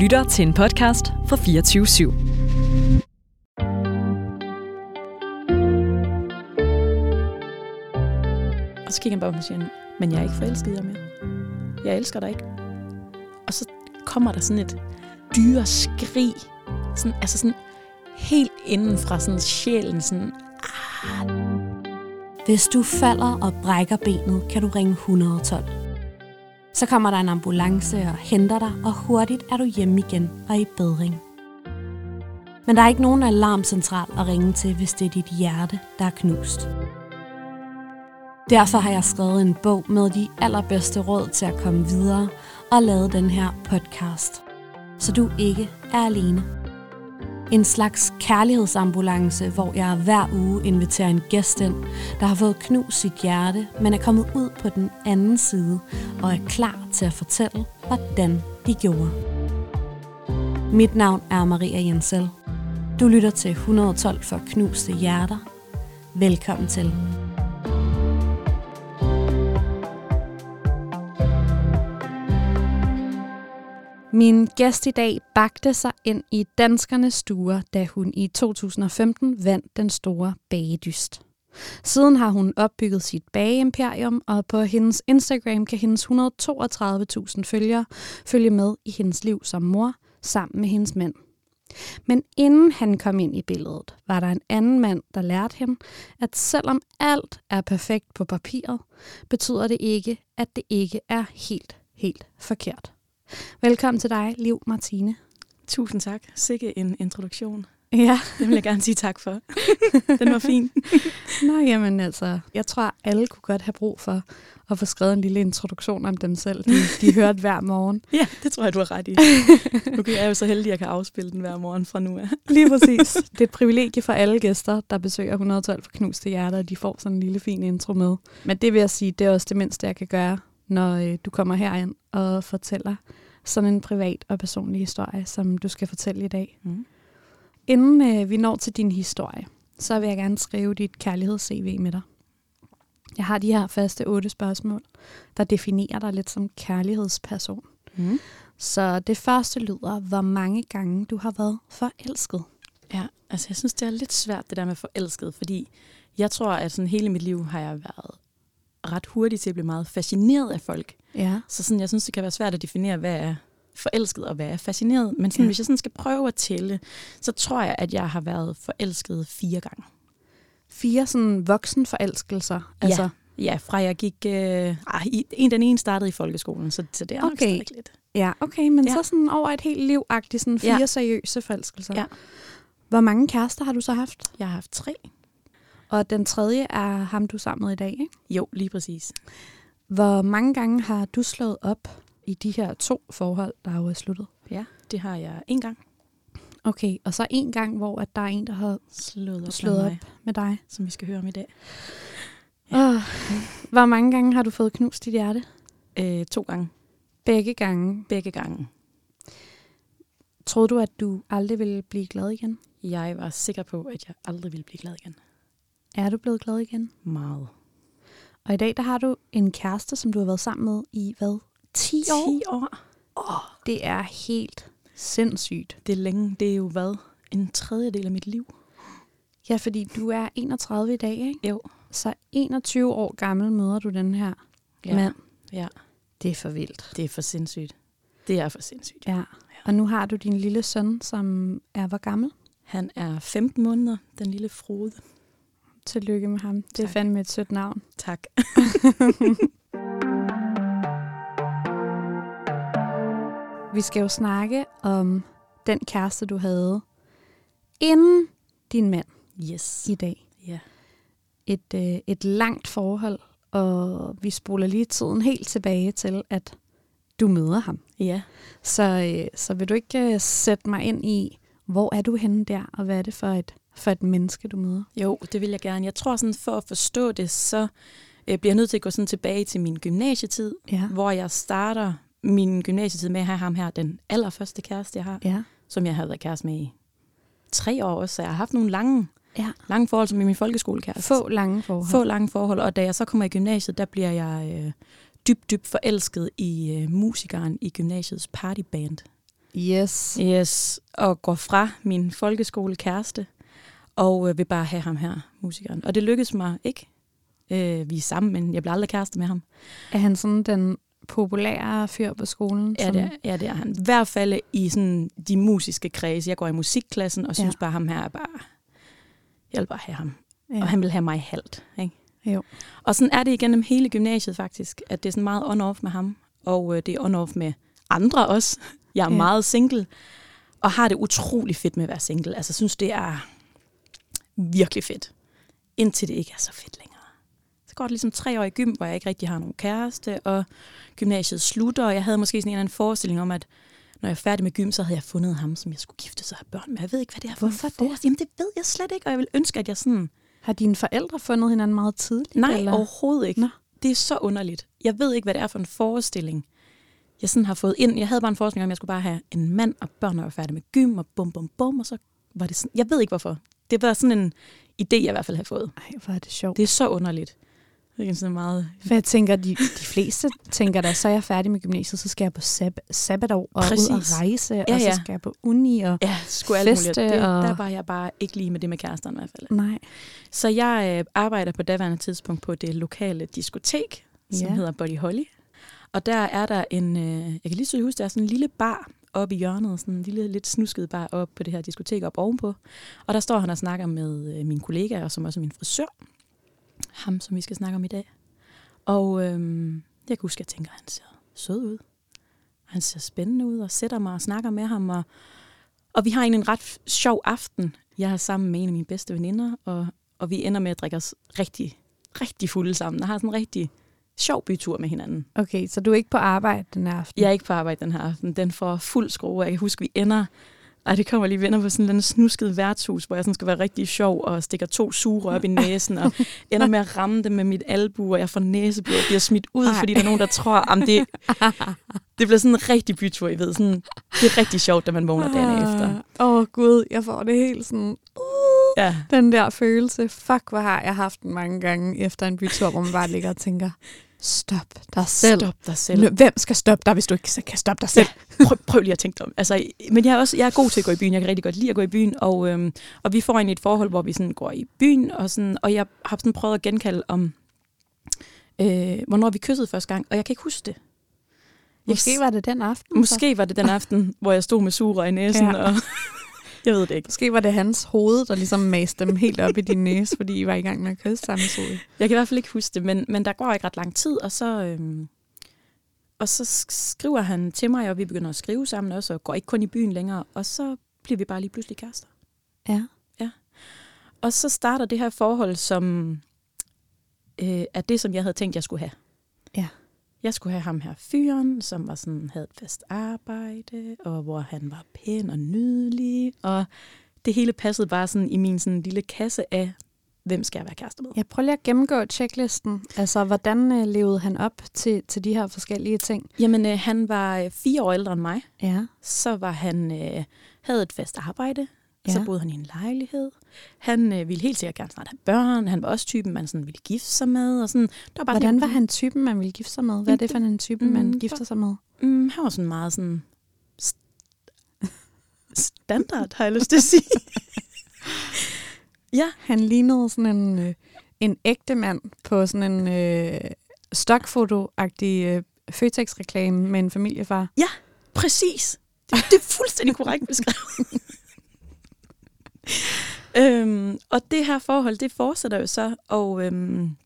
lytter til en podcast fra 24 /7. Og så kigger han bare på mig og siger, men jeg er ikke forelsket i dig mere. Jeg elsker dig ikke. Og så kommer der sådan et dyre skrig. Sådan, altså sådan helt inden fra sådan sjælen. Sådan, Hvis du falder og brækker benet, kan du ringe 112. Så kommer der en ambulance og henter dig, og hurtigt er du hjemme igen og i bedring. Men der er ikke nogen alarmcentral at ringe til, hvis det er dit hjerte, der er knust. Derfor har jeg skrevet en bog med de allerbedste råd til at komme videre og lavet den her podcast. Så du ikke er alene. En slags kærlighedsambulance, hvor jeg hver uge inviterer en gæst ind, der har fået knust sit hjerte, men er kommet ud på den anden side og er klar til at fortælle, hvordan de gjorde. Mit navn er Maria Jensel. Du lytter til 112 for knuste hjerter. Velkommen til. Min gæst i dag bagte sig ind i danskernes stuer, da hun i 2015 vandt den store bagedyst. Siden har hun opbygget sit bageimperium, og på hendes Instagram kan hendes 132.000 følgere følge med i hendes liv som mor sammen med hendes mand. Men inden han kom ind i billedet, var der en anden mand, der lærte hende, at selvom alt er perfekt på papiret, betyder det ikke, at det ikke er helt, helt forkert. Velkommen til dig, Liv Martine. tusind tak. Sikke en introduktion. Ja. Det vil jeg gerne sige tak for. Den var fin. Nå, jamen altså, jeg tror, alle kunne godt have brug for at få skrevet en lille introduktion om dem selv. De, de hørte hver morgen. Ja, det tror jeg, du har ret i. Nu er jeg jo så heldig, at jeg kan afspille den hver morgen fra nu af. Lige præcis. Det er et privilegie for alle gæster, der besøger 112 for knuste hjerter, at de får sådan en lille fin intro med. Men det vil jeg sige, det er også det mindste, jeg kan gøre, når øh, du kommer herind og fortæller sådan en privat og personlig historie, som du skal fortælle i dag. Mm. Inden øh, vi når til din historie, så vil jeg gerne skrive dit kærligheds-CV med dig. Jeg har de her faste otte spørgsmål, der definerer dig lidt som kærlighedsperson. Mm. Så det første lyder, hvor mange gange du har været forelsket. Ja, altså jeg synes, det er lidt svært, det der med forelsket, fordi jeg tror, at sådan hele mit liv har jeg været ret hurtig til at blive meget fascineret af folk. Ja. Så sådan, jeg synes, det kan være svært at definere, hvad er forelsket og hvad er fascineret. Men sådan, Ja. hvis jeg sådan skal prøve at tælle, så tror jeg, at jeg har været forelsket fire gange. Fire sådan voksen forelskelser. Altså, Ja, fra jeg gik... Øh, ah, en, den ene startede i folkeskolen, så, så det er nok Okay. stadig lidt. ja, okay, men ja. Så sådan over et helt liv sådan fire Ja. seriøse forelskelser. Ja. Hvor mange kærester har du så haft? Jeg har haft tre. Og den tredje er ham, du er sammen med i dag, ikke? Jo, lige præcis. Hvor mange gange har du slået op i de her to forhold, der jo er sluttet? Ja, det har jeg en gang Okay, og så en gang, hvor at der er en, der har slået op, slået med op mig, med dig. som vi skal høre om i dag. Ja. Oh, hvor mange gange har du fået knust dit hjerte? Øh, to gange. Begge gange. Begge gange. Troede du, at du aldrig ville blive glad igen? Jeg var sikker på, at jeg aldrig ville blive glad igen. Er du blevet glad igen? Meget. Og i dag, der har du en kæreste, som du har været sammen med i, hvad? 10 år? 10 år. Det er helt sindssygt. Det er længe. Det er jo hvad? En tredjedel af mit liv. Ja, fordi du er 31 i dag, ikke? Jo. Så 21 år gammel møder du den her Ja. mand. Ja, Det er for vildt. det er for sindssygt. Det er for sindssygt. Ja. Og nu har du din lille søn, som er hvor gammel? Han er 15 måneder, den lille Frode. Tillykke med ham. Det er Tak. fandme et sødt navn. Tak. Vi skal jo snakke om den kæreste, du havde inden din mand Yes. i dag. Ja. Et, øh, et langt forhold, og vi spoler lige tiden helt tilbage til, at du møder ham. Ja. Så, øh, så vil du ikke øh, sætte mig ind i, hvor er du henne der, og hvad er det for et, for et menneske, du møder? Jo, det vil jeg gerne. Jeg tror sådan, for at forstå det, så øh, bliver jeg nødt til at gå sådan tilbage til min gymnasietid, Ja. hvor jeg starter min gymnasietid med at have ham her, den allerførste kæreste, jeg har, Ja. som jeg havde været kæreste med i tre år også, så jeg har haft nogle lange, Ja. lange forhold som i min folkeskolekæreste. Få lange forhold. Få lange forhold, og da jeg så kommer i gymnasiet, der bliver jeg øh, dybt, dybt forelsket i øh, musikeren i gymnasiets partyband. Yes. Yes, og går fra min folkeskolekæreste, og øh, vil bare have ham her, musikeren. Og det lykkedes mig ikke. Øh, vi er sammen, men jeg bliver aldrig kæreste med ham. Er han sådan den populære fyr på skolen? Ja, som- det er, ja, det er han. I hvert fald i sådan de musiske kredse. Jeg går i musikklassen og synes Ja. bare, ham her er bare... Jeg vil bare have ham. Ja. Og han vil have mig halvt. Ikke? Jo. Og sådan er det igennem hele gymnasiet faktisk, at det er sådan meget on-off med ham. Og øh, det er on-off med andre også. Jeg er ja. meget single, og har det utrolig fedt med at være single. Altså synes, det er virkelig fedt. Indtil det ikke er så fedt længere. Så går det ligesom tre år i gym, hvor jeg ikke rigtig har nogen kæreste, og gymnasiet slutter, og jeg havde måske sådan en eller anden forestilling om, at når jeg er færdig med gym, så havde jeg fundet ham, som jeg skulle gifte sig og have børn med. Jeg ved ikke, hvad det er for Hvorfor en det? Jamen, det ved jeg slet ikke, og jeg vil ønske, at jeg sådan... Har dine forældre fundet hinanden meget tidligt? Nej, eller? overhovedet ikke. Nå. Det er så underligt. Jeg ved ikke, hvad det er for en forestilling, jeg sådan har fået ind. Jeg havde bare en forestilling om, at jeg skulle bare have en mand og børn, når jeg var færdig med gym, og bum, bum, bum, og så var det sådan. Jeg ved ikke, hvorfor. Det var sådan en idé, jeg i hvert fald havde fået. Ej, hvor er det sjovt. Det er så underligt. Det er sådan meget... For jeg tænker, de, de fleste tænker da, så er jeg færdig med gymnasiet, så skal jeg på sab- sabbatår og Præcis. ud og rejse, Ja, og så ja. skal jeg på uni. Og... Ja, alt muligt. Feste Det, og- Der var jeg bare ikke lige med det med kæresterne i hvert fald. Nej. Så jeg øh, arbejder på daværende tidspunkt på det lokale diskotek, som Ja. hedder Body Holly. Og der er der en, øh, jeg kan lige så huske, der er sådan en lille bar oppe i hjørnet, sådan en lille, lidt snusket bar oppe på det her diskotek op ovenpå. Og der står han og snakker med øh, mine kollegaer, som også er min frisør. Ham, som vi skal snakke om i dag. Og øh, jeg kan huske, at jeg tænker, at han ser sød ud. Han ser spændende ud, og sætter mig og snakker med ham. Og, og vi har egentlig en ret sjov aften. Jeg er sammen med en af mine bedste veninder, og, og vi ender med at drikke os rigtig, rigtig fulde sammen. Og har sådan en rigtig sjov bytur med hinanden. Okay, så du er ikke på arbejde den her aften? Jeg er ikke på arbejde den her aften. Den får fuld skrue. Jeg kan huske, vi ender... Ej, det kommer lige venner på sådan en snusket værtshus, hvor jeg sådan skal være rigtig sjov og stikker to sugerør op i næsen og ender med at ramme dem med mit albu, og jeg får næseblod og bliver smidt ud, Ej. Ej. fordi der er nogen, der tror, at det, det bliver sådan en rigtig bytur, I ved. Sådan, det er rigtig sjovt, da man vågner dagen efter. Åh oh, gud, jeg får det helt sådan... Uh, Ja. Den der følelse. Fuck, hvor har jeg haft den mange gange efter en bytur, hvor man bare ligger og tænker, stop dig selv. Stop dig selv. Hvem skal stoppe dig, hvis du ikke kan stoppe dig selv? prøv, prøv lige at tænke dig om. Altså, men jeg er, også, jeg er god til at gå i byen. Jeg kan rigtig godt lide at gå i byen. Og, øhm, og vi får egentlig et forhold, hvor vi sådan går i byen. Og, sådan, og jeg har sådan prøvet at genkalde om, øh, hvornår vi kyssede første gang. Og jeg kan ikke huske det. Jeg Måske var det den aften. så. Måske var det den aften, hvor jeg stod med sugerør i næsen. Ja. Ja. Og, jeg ved det ikke. Måske var det hans hoved, der ligesom maste dem helt op i din næse, fordi I var i gang med at kysse samtidig. Jeg kan i hvert fald ikke huske det, men, men der går ikke ret lang tid, og så, øhm, og så sk- skriver han til mig, og vi begynder at skrive sammen også, og går ikke kun i byen længere, og så bliver vi bare lige pludselig kærester. Ja. Og så starter det her forhold, som øh, er det, som jeg havde tænkt, jeg skulle have. Ja. Jeg skulle have ham her fyren, som var sådan, havde et fast arbejde, og hvor han var pæn og nydelig, og det hele passede bare sådan i min sådan lille kasse af, hvem skal jeg være kæreste med? Jeg prøver lige at gennemgå checklisten. Altså, hvordan øh, levede han op til, til de her forskellige ting? Jamen, øh, han var øh, fire år ældre end mig. Ja. Så var han øh, havde et fast arbejde. Ja. Ja. Så boede han i en lejlighed. Han øh, ville helt sikkert gerne snart have børn. Han var også typen, man sådan ville gifte sig med. Og sådan. Der var bare Hvordan sådan- var han typen, man ville gifte sig med? Hvad er det for en type, man Mm, gifter sig med? Mm, han var sådan meget sådan... st- Standard, har jeg lyst til at sige. ja, Han lignede sådan en, øh, en ægte mand på sådan en øh, stokfoto-agtig øh, Føtex-reklame med en familiefar. præcis. Det, det er fuldstændig korrekt beskrevet. øhm, og det her forhold, det fortsætter jo så, og øhm,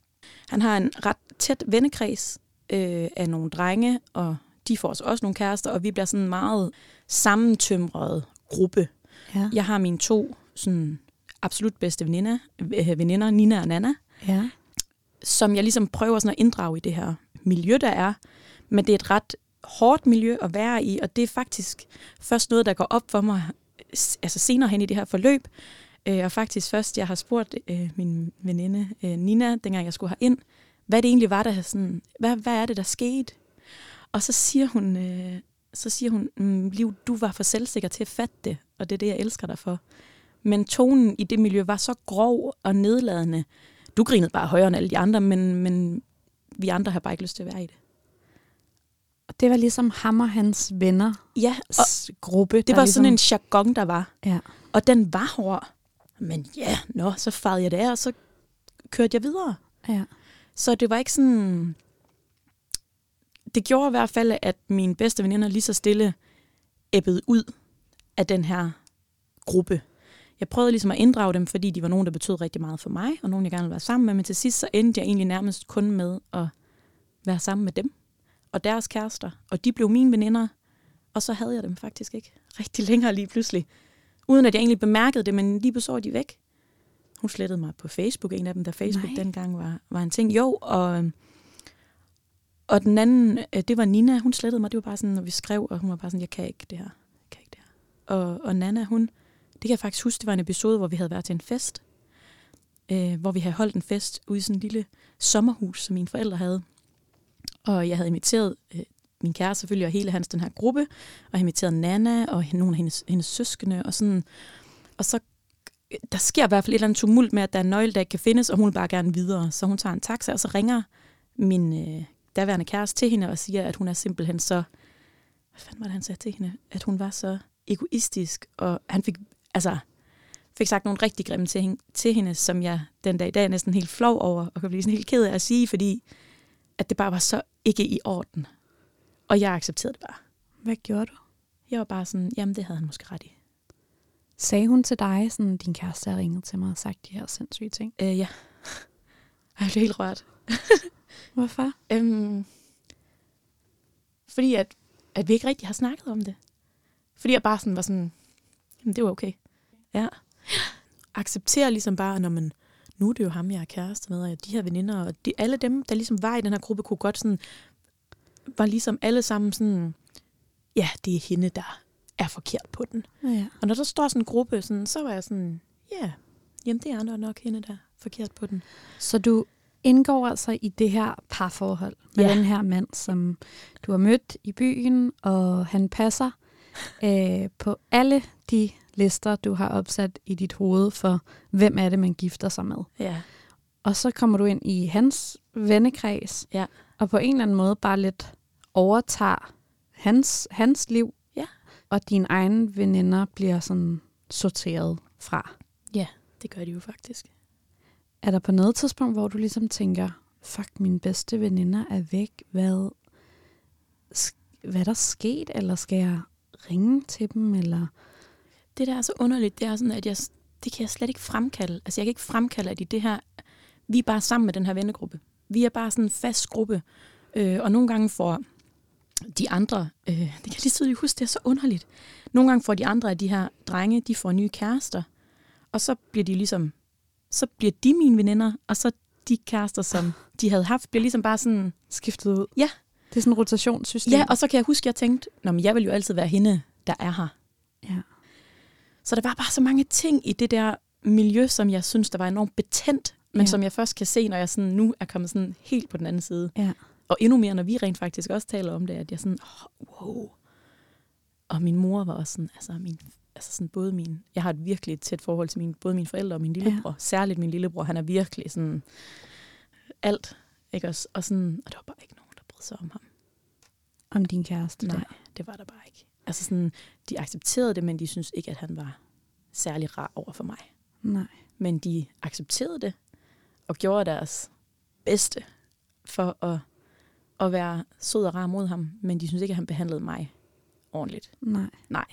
han har en ret tæt vennekreds øh, af nogle drenge, og de får så også nogle kærester, og vi bliver sådan en meget sammentømret gruppe. Ja. Jeg har mine to sådan, absolut bedste veninder, øh, veninder, Nina og Nana, ja. som jeg ligesom prøver sådan at inddrage i det her miljø, der er. Men det er et ret hårdt miljø at være i, og det er faktisk først noget, der går op for mig altså senere hen i det her forløb. Øh, og faktisk først, jeg har spurgt øh, min veninde øh, Nina, dengang jeg skulle have ind, hvad det egentlig var, der sådan, hvad, hvad er det, der skete? Og så siger hun, øh, så siger hun, mm, Liv, du var for selvsikker til at fatte det, og det er det, jeg elsker dig for. Men tonen i det miljø var så grov og nedladende. Du grinede bare højere end alle de andre, men, men vi andre har bare ikke lyst til at være i det. det var ligesom ham og hans venner Ja, og gruppe. det var ligesom, sådan en jargon, der var. Ja. Og den var hård. Men ja, nå, så farede jeg det af, og så kørte jeg videre. Ja. Så det var ikke sådan... Det gjorde i hvert fald, at mine bedste veninder lige så stille æbbede ud af den her gruppe. Jeg prøvede ligesom at inddrage dem, fordi de var nogen, der betød rigtig meget for mig, og nogen, jeg gerne ville være sammen med. Men til sidst så endte jeg egentlig nærmest kun med at være sammen med dem og deres kærester. Og de blev mine veninder, og så havde jeg dem faktisk ikke rigtig længere lige pludselig. Uden at jeg egentlig bemærkede det, men lige pludselig var de væk. Hun slettede mig på Facebook, en af dem, da Facebook Nej. Nej. dengang var, var en ting. Jo, og, og den anden, øh, det var Nina, hun slettede mig. Det var bare sådan, når vi skrev, og hun var bare sådan, jeg kan ikke det her. Jeg kan ikke det her. Og, og Nana, hun, det kan jeg faktisk huske, det var en episode, hvor vi havde været til en fest. Øh, hvor vi havde holdt en fest ude i sådan en lille sommerhus, som mine forældre havde. Og jeg havde inviteret øh, min kæreste selvfølgelig, og hele hans den her gruppe, og jeg inviteret Nana og nogle af hendes, hendes søskende, og sådan. Og så, øh, der sker i hvert fald et eller andet tumult med, at der er en nøgle, der ikke kan findes, og hun vil bare gerne videre. Så hun tager en taxa, og så ringer min øh, daværende kæreste til hende og siger, at hun er simpelthen så... Hvad fanden var det, han sagde til hende? At hun var så egoistisk, og han fik, altså, fik sagt nogle rigtig grimme til hende, til hende, som jeg den dag i dag er næsten helt flov over, og kan blive sådan helt ked af at sige, fordi at det bare var så ikke i orden. Og jeg accepterede det bare. Hvad gjorde du? Jeg var bare sådan, jamen det havde han måske ret i. Sagde hun til dig, sådan din kæreste har ringet til mig og sagt de her sindssyge ting? Øh, ja. Jeg blev helt rørt. Hvorfor? Øhm, fordi at, at vi ikke rigtig har snakket om det. Fordi jeg bare sådan var sådan, jamen det var okay. Ja. Accepterer ligesom bare, når man, nu er det jo ham, jeg er kæreste med, og de her veninder, og de, alle dem, der ligesom var i den her gruppe, kunne godt sådan, var ligesom alle sammen sådan, ja, det er hende, der er forkert på den. Ja. Og når der står sådan en gruppe, sådan, så var jeg sådan, ja, jamen det er nok hende, der er forkert på den. Så du indgår altså i det her parforhold med Ja. den her mand, som du har mødt i byen, og han passer øh, på alle de lister, du har opsat i dit hoved for, hvem er det, man gifter sig med. Ja. Og så kommer du ind i hans vennekreds, Ja. Og på en eller anden måde bare lidt overtager hans, hans liv, Ja. og dine egne veninder bliver sådan sorteret fra. Det gør de jo faktisk. Er der på noget tidspunkt, hvor du ligesom tænker, fuck, mine bedste veninder er væk, hvad, hvad er der sket, eller skal jeg ringe til dem, eller... Det der er så underligt, det er sådan, at jeg, det kan jeg slet ikke fremkalde. Altså jeg kan ikke fremkalde, at i det her, vi er bare sammen med den her vennegruppe. Vi er bare sådan en fast gruppe. Øh, og nogle gange får de andre, øh, det kan jeg lige tydeligt huske, det er så underligt. Nogle gange får de andre af de her drenge, de får nye kærester. Og så bliver de ligesom, så bliver de mine veninder, og så de kærester, som de havde haft, bliver ligesom bare sådan, Skiftet ud? Ja. Det er sådan et rotationssystem? ja, og så kan jeg huske, at jeg tænkte, Nå, men jeg vil jo altid være hende, der er her. ja. Så der var bare så mange ting i det der miljø, som jeg synes, der var enormt betændt, men Ja. som jeg først kan se, når jeg sådan nu er kommet sådan helt på den anden side. ja. Og endnu mere, når vi rent faktisk også taler om det, at jeg sådan, oh, wow. Og min mor var også sådan, altså, min, altså sådan både min, jeg har et virkelig tæt forhold til min, både mine forældre og min lillebror. Ja. Særligt min lillebror, han er virkelig sådan alt, ikke også? Og, sådan, og der var bare ikke nogen, der brød sig om ham. Om din kæreste? Nej, der. det var der bare ikke. Altså sådan, de accepterede det, men de synes ikke, at han var særlig rar over for mig. Nej. Men de accepterede det og gjorde deres bedste for at, at være sød og rar mod ham. Men de synes ikke, at han behandlede mig ordentligt. Nej. Nej,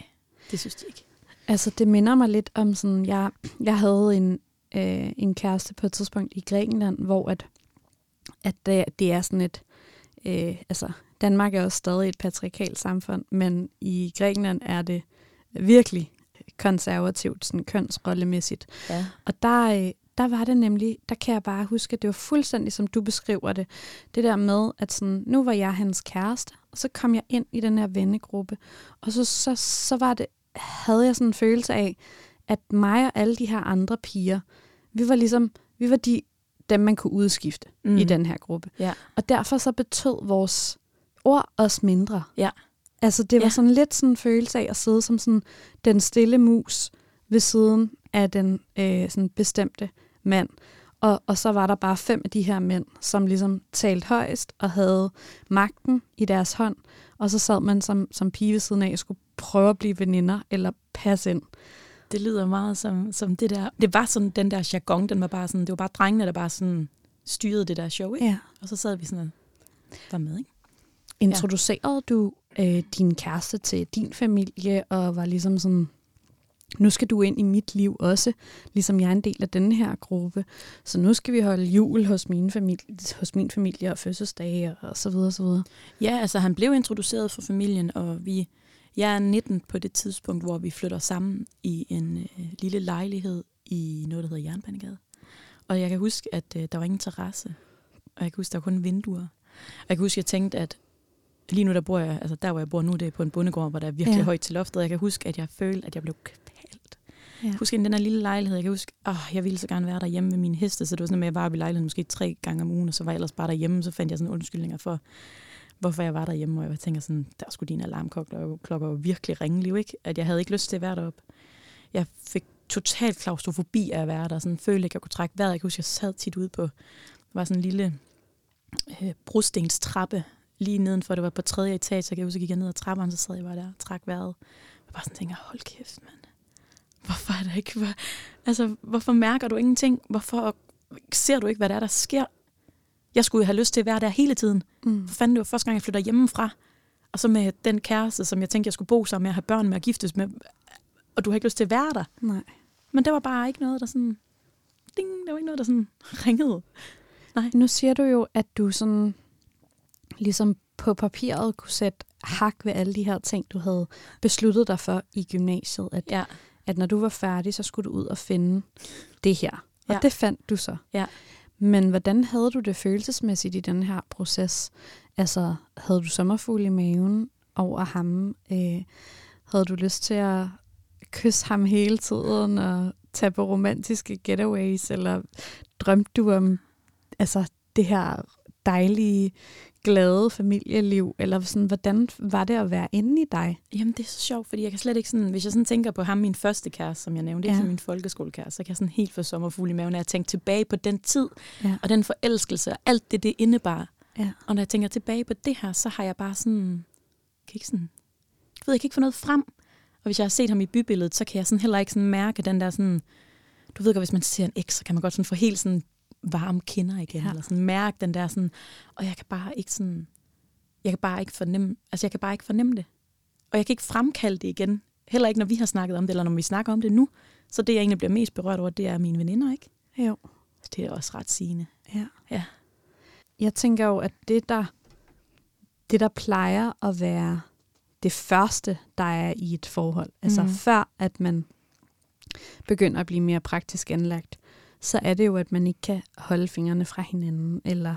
det synes de ikke. Altså, det minder mig lidt om sådan, jeg, jeg havde en, øh, en kæreste på et tidspunkt i Grækenland, hvor at, at det, det er sådan et, øh, altså, Danmark er også stadig et patriarkalt samfund, men i Grækenland er det virkelig konservativt, sådan kønsrollemæssigt. Ja. Og der, øh, der var det nemlig, der kan jeg bare huske, at det var fuldstændig som du beskriver det. Det der med, at sådan, nu var jeg hans kæreste, og så kom jeg ind i den her vennegruppe, og så, så, så var det, havde jeg sådan en følelse af, at mig og alle de her andre piger, vi var ligesom, vi var de, dem man kunne udskifte mm. i den her gruppe. Ja. Og derfor så betød vores ord os mindre. Ja. Altså det var Ja. sådan lidt sådan en følelse af at sidde som sådan den stille mus ved siden af den øh, sådan bestemte mand. Og, og så var der bare fem af de her mænd, som ligesom talte højst og havde magten i deres hånd. Og så sad man som, som pige ved siden af og skulle prøve at blive veninder eller passe ind. Det lyder meget som, som det der. Det var sådan, den der jargon, den var bare sådan, det var bare drengene, der bare sådan styrede det der show, ikke? Ja. Og så sad vi sådan var med, ikke? Introducerede ja. du øh, din kæreste til din familie, og var ligesom sådan, nu skal du ind i mit liv også, ligesom jeg er en del af denne her gruppe. Så nu skal vi holde jul hos min familie, hos min familie og fødselsdage og så videre, så videre. Ja, altså han blev introduceret for familien, og vi, jeg er 19 på det tidspunkt, hvor vi flytter sammen i en øh, lille lejlighed i noget, der hedder Jernbanegade. Og jeg kan huske, at øh, der var ingen terrasse, og jeg kan huske, der var kun vinduer. Og jeg kan huske, at jeg tænkte, at lige nu der bor jeg, altså der hvor jeg bor nu, det er på en bondegård, hvor der er virkelig Ja. højt til loftet. Jeg kan huske, at jeg følte, at jeg blev. Ja. Husk den der lille lejlighed, jeg kan huske, åh, jeg ville så gerne være derhjemme med mine heste, så det var sådan, at jeg var oppe i lejligheden måske tre gange om ugen, og så var jeg ellers bare derhjemme, så fandt jeg sådan undskyldninger for, hvorfor jeg var derhjemme, og jeg tænker sådan, der skulle dine alarmklokker klokker jo virkelig ringe liv, ikke? At jeg havde ikke lyst til at være deroppe. Jeg fik totalt klaustrofobi af at være der, sådan følte ikke, jeg kunne trække vejret. Jeg kan huske, jeg sad tit ude på, var sådan en lille øh, brostenstrappe lige nedenfor, det var på tredje etage, så jeg kan huske, jeg gik ned ad trappen, så sad jeg bare der og trak vejret. Jeg bare sådan tænker, hold kæft, mand. Hvorfor er der ikke, hvor, altså, hvorfor mærker du ingenting? Hvorfor ser du ikke, hvad der er, der sker? Jeg skulle have lyst til at være der hele tiden. Mm. For fanden, det var første gang, jeg flytter hjemmefra. Og så med den kæreste, som jeg tænkte, jeg skulle bo sammen med, og have børn med og giftes med. Og du har ikke lyst til at være der. Nej. Men det var bare ikke noget, der sådan... Ding, det var ikke noget, der sådan ringede. Nu siger du jo, at du sådan ligesom på papiret kunne sætte hak ved alle de her ting, du havde besluttet dig for i gymnasiet, at, Ja. At når du var færdig, så skulle du ud og finde det her. Og Ja. det fandt du så. Ja. Men hvordan havde du det følelsesmæssigt i den her proces? Altså, havde du sommerfugl i maven over ham? Øh, havde du lyst til at kysse ham hele tiden og tage på romantiske getaways? Eller drømte du om altså, det her dejlige, glade familieliv? Eller sådan, hvordan var det at være inde i dig? Jamen, det er så sjovt, fordi jeg kan slet ikke sådan... Hvis jeg sådan tænker på ham, min første kæreste, som jeg nævnte, Ja. ikke min folkeskolekæreste, så kan jeg sådan helt få sommerfugl i maven, når jeg tænker tilbage på den tid, Ja. og den forelskelse, og alt det, det indebar. Ja. Og når jeg tænker tilbage på det her, så har jeg bare sådan... Kan ikke sådan... Jeg ved, jeg kan ikke få noget frem. Og hvis jeg har set ham i bybilledet, så kan jeg sådan heller ikke sådan mærke den der sådan... Du ved godt, hvis man ser en eks, så kan man godt sådan få helt sådan varme kinder igen, Ja. eller sådan mærke den der sådan... Og jeg kan bare ikke sådan... Jeg kan bare ikke fornemme... Altså, jeg kan bare ikke fornemme det. Og jeg kan ikke fremkalde det igen. Heller ikke, når vi har snakket om det, eller når vi snakker om det nu. Så det, jeg egentlig bliver mest berørt over, det er mine veninder, ikke? Jo. Det er også ret sigende. Ja. Ja. Jeg tænker jo, at det der, det, der plejer at være det første, der er i et forhold, mm. altså før at man begynder at blive mere praktisk anlagt, så er det jo, at man ikke kan holde fingrene fra hinanden, eller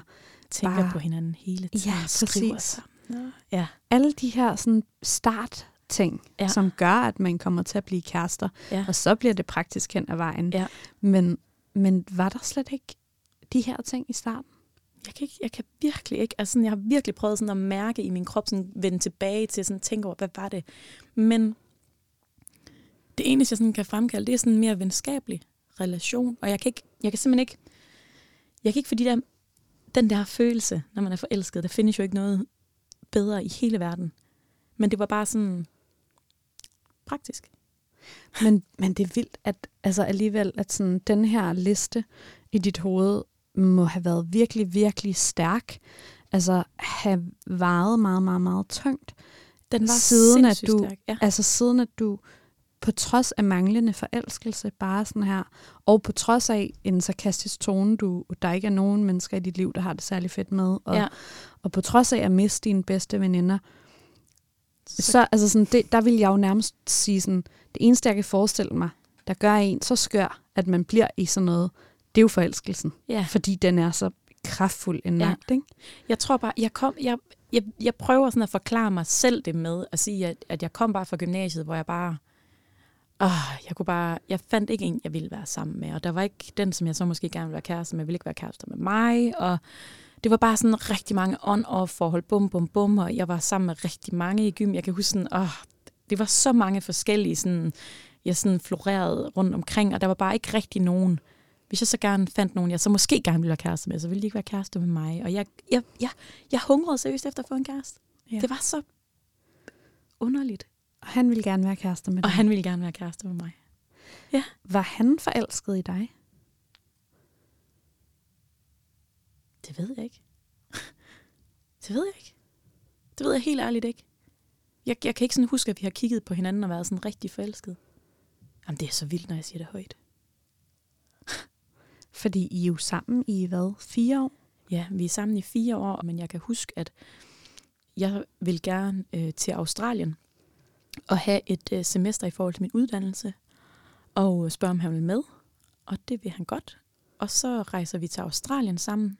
Tænker Bare- på hinanden hele tiden. Ja, præcis. sammen. Ja. alle de her sådan startting, ja. Ja. som gør, at man kommer til at blive kærester, Ja. og så bliver det praktisk hen ad vejen. Ja. Men, men var der slet ikke de her ting i starten? Jeg kan, ikke, jeg kan virkelig ikke, altså sådan, jeg har virkelig prøvet sådan at mærke i min krop, sådan vende tilbage til sådan tænke over, hvad var det? Men det eneste, jeg sådan kan fremkalde, det er sådan mere venskabelig relation, og jeg kan, ikke, jeg kan simpelthen ikke, jeg kan ikke fordi der, den der følelse, når man er forelsket, der findes jo ikke noget bedre i hele verden. Men det var bare sådan praktisk. Men, men det er vildt, at altså alligevel, at sådan, den her liste i dit hoved må have været virkelig, virkelig stærk. Altså have varet meget, meget, meget tungt. Den var Siden at du- stærk. Ja. Altså siden at du på trods af manglende forelskelse, bare sådan her, og på trods af en sarkastisk tone, du, der ikke er nogen mennesker i dit liv, der har det særlig fedt med, og, Ja. og på trods af at miste dine bedste veninder, så, så altså sådan, det, der vil jeg jo nærmest sige sådan, det eneste, jeg kan forestille mig, der gør en så skør, at man bliver i sådan noget, det er jo forelskelsen. ja. Fordi den er så kraftfuld en Ja. magt, ikke? Jeg tror bare, jeg, kom, jeg, jeg, jeg prøver sådan at forklare mig selv det med, at sige, at, at jeg kom bare fra gymnasiet, hvor jeg bare, åh, jeg kunne bare, jeg fandt ikke en, jeg ville være sammen med, og der var ikke den, som jeg så måske gerne ville være kæreste med, jeg ville ikke være kærester med mig, og det var bare sådan rigtig mange on-off forhold, bum, bum, bum, og jeg var sammen med rigtig mange i gym. Jeg kan huske sådan, åh, det var så mange forskellige, sådan, jeg sådan florerede rundt omkring, og der var bare ikke rigtig nogen, hvis jeg så gerne fandt nogen, jeg så måske gerne ville være kæreste med, så ville de ikke være kæreste med mig. Og jeg, jeg, jeg, jeg hungrede seriøst efter at få en kæreste. Ja. Det var så underligt. Og han ville gerne være kærester med dig. Og han ville gerne være kæreste med mig. Var han forelsket i dig? Det ved jeg ikke. Det ved jeg ikke. Det ved jeg helt ærligt ikke. Jeg, jeg kan ikke sådan huske, at vi har kigget på hinanden og været sådan rigtig forelsket. Jamen, det er så vildt, når jeg siger det højt. Fordi I er jo sammen i hvad? Fire år? Ja, vi er sammen i fire år, men jeg kan huske, at jeg vil gerne øh, til Australien og have et øh, semester i forhold til min uddannelse, og spørge, om han vil med. Og det vil han godt. Og så rejser vi til Australien sammen.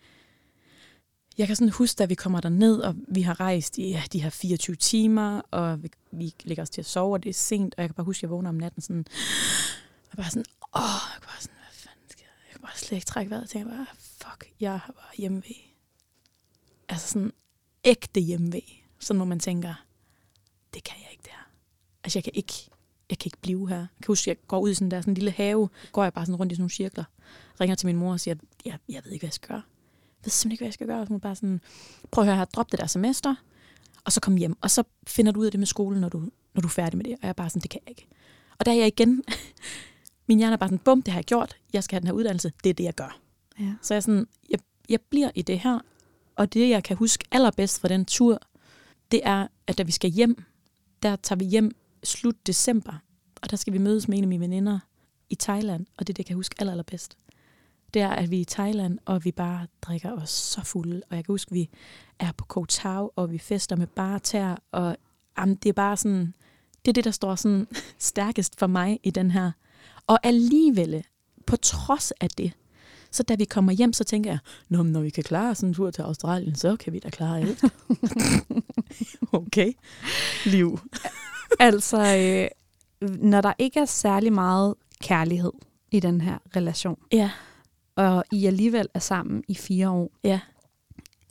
Jeg kan sådan huske, da vi kommer der ned og vi har rejst i ja, de her 24 timer, og vi, vi lægger os til at sove, og det er sent, og jeg kan bare huske, at jeg vågner om natten sådan, og bare sådan, åh, jeg kan bare sådan, hvad fanden sker der? Jeg kan bare slet ikke trække vejret, og tænker bare, fuck, jeg har bare hjemmevæg. Altså sådan ægte hjemmevæg. Sådan hvor man tænker, det kan jeg. Altså jeg kan ikke, jeg kan ikke blive her. Jeg kan huske, jeg går ud i sådan der sådan en lille have, går jeg bare sådan rundt i sådan nogle cirkler, ringer til min mor og siger, jeg, jeg ved ikke, hvad jeg skal gøre. Jeg ved simpelthen ikke, hvad jeg skal gøre. Og hun bare sådan, prøv at høre her, drop det der semester, og så kom hjem. Og så finder du ud af det med skolen, når du, når du er færdig med det. Og jeg er bare sådan, det kan jeg ikke. Og der er jeg igen, min hjerne er bare sådan, bum, det har jeg gjort, jeg skal have den her uddannelse, det er det, jeg gør. Ja. Så jeg, sådan, jeg, jeg bliver i det her, og det, jeg kan huske allerbedst fra den tur, det er, at da vi skal hjem, der tager vi hjem slut december, og der skal vi mødes med en af mine veninder i Thailand, og det er det, jeg kan huske aller, allerbedst. Det er, at vi er i Thailand, og vi bare drikker os så fulde, og jeg kan huske, at vi er på Koh Tao, og vi fester med bare tær, og jamen, det er bare sådan, det er det, der står sådan stærkest for mig i den her. Og alligevel, på trods af det, så da vi kommer hjem, så tænker jeg, Nå, når vi kan klare sådan en tur til Australien, så kan vi da klare alt. okay. Liv. Altså, øh, når der ikke er særlig meget kærlighed i den her relation, Ja. og I alligevel er sammen i fire år, Ja.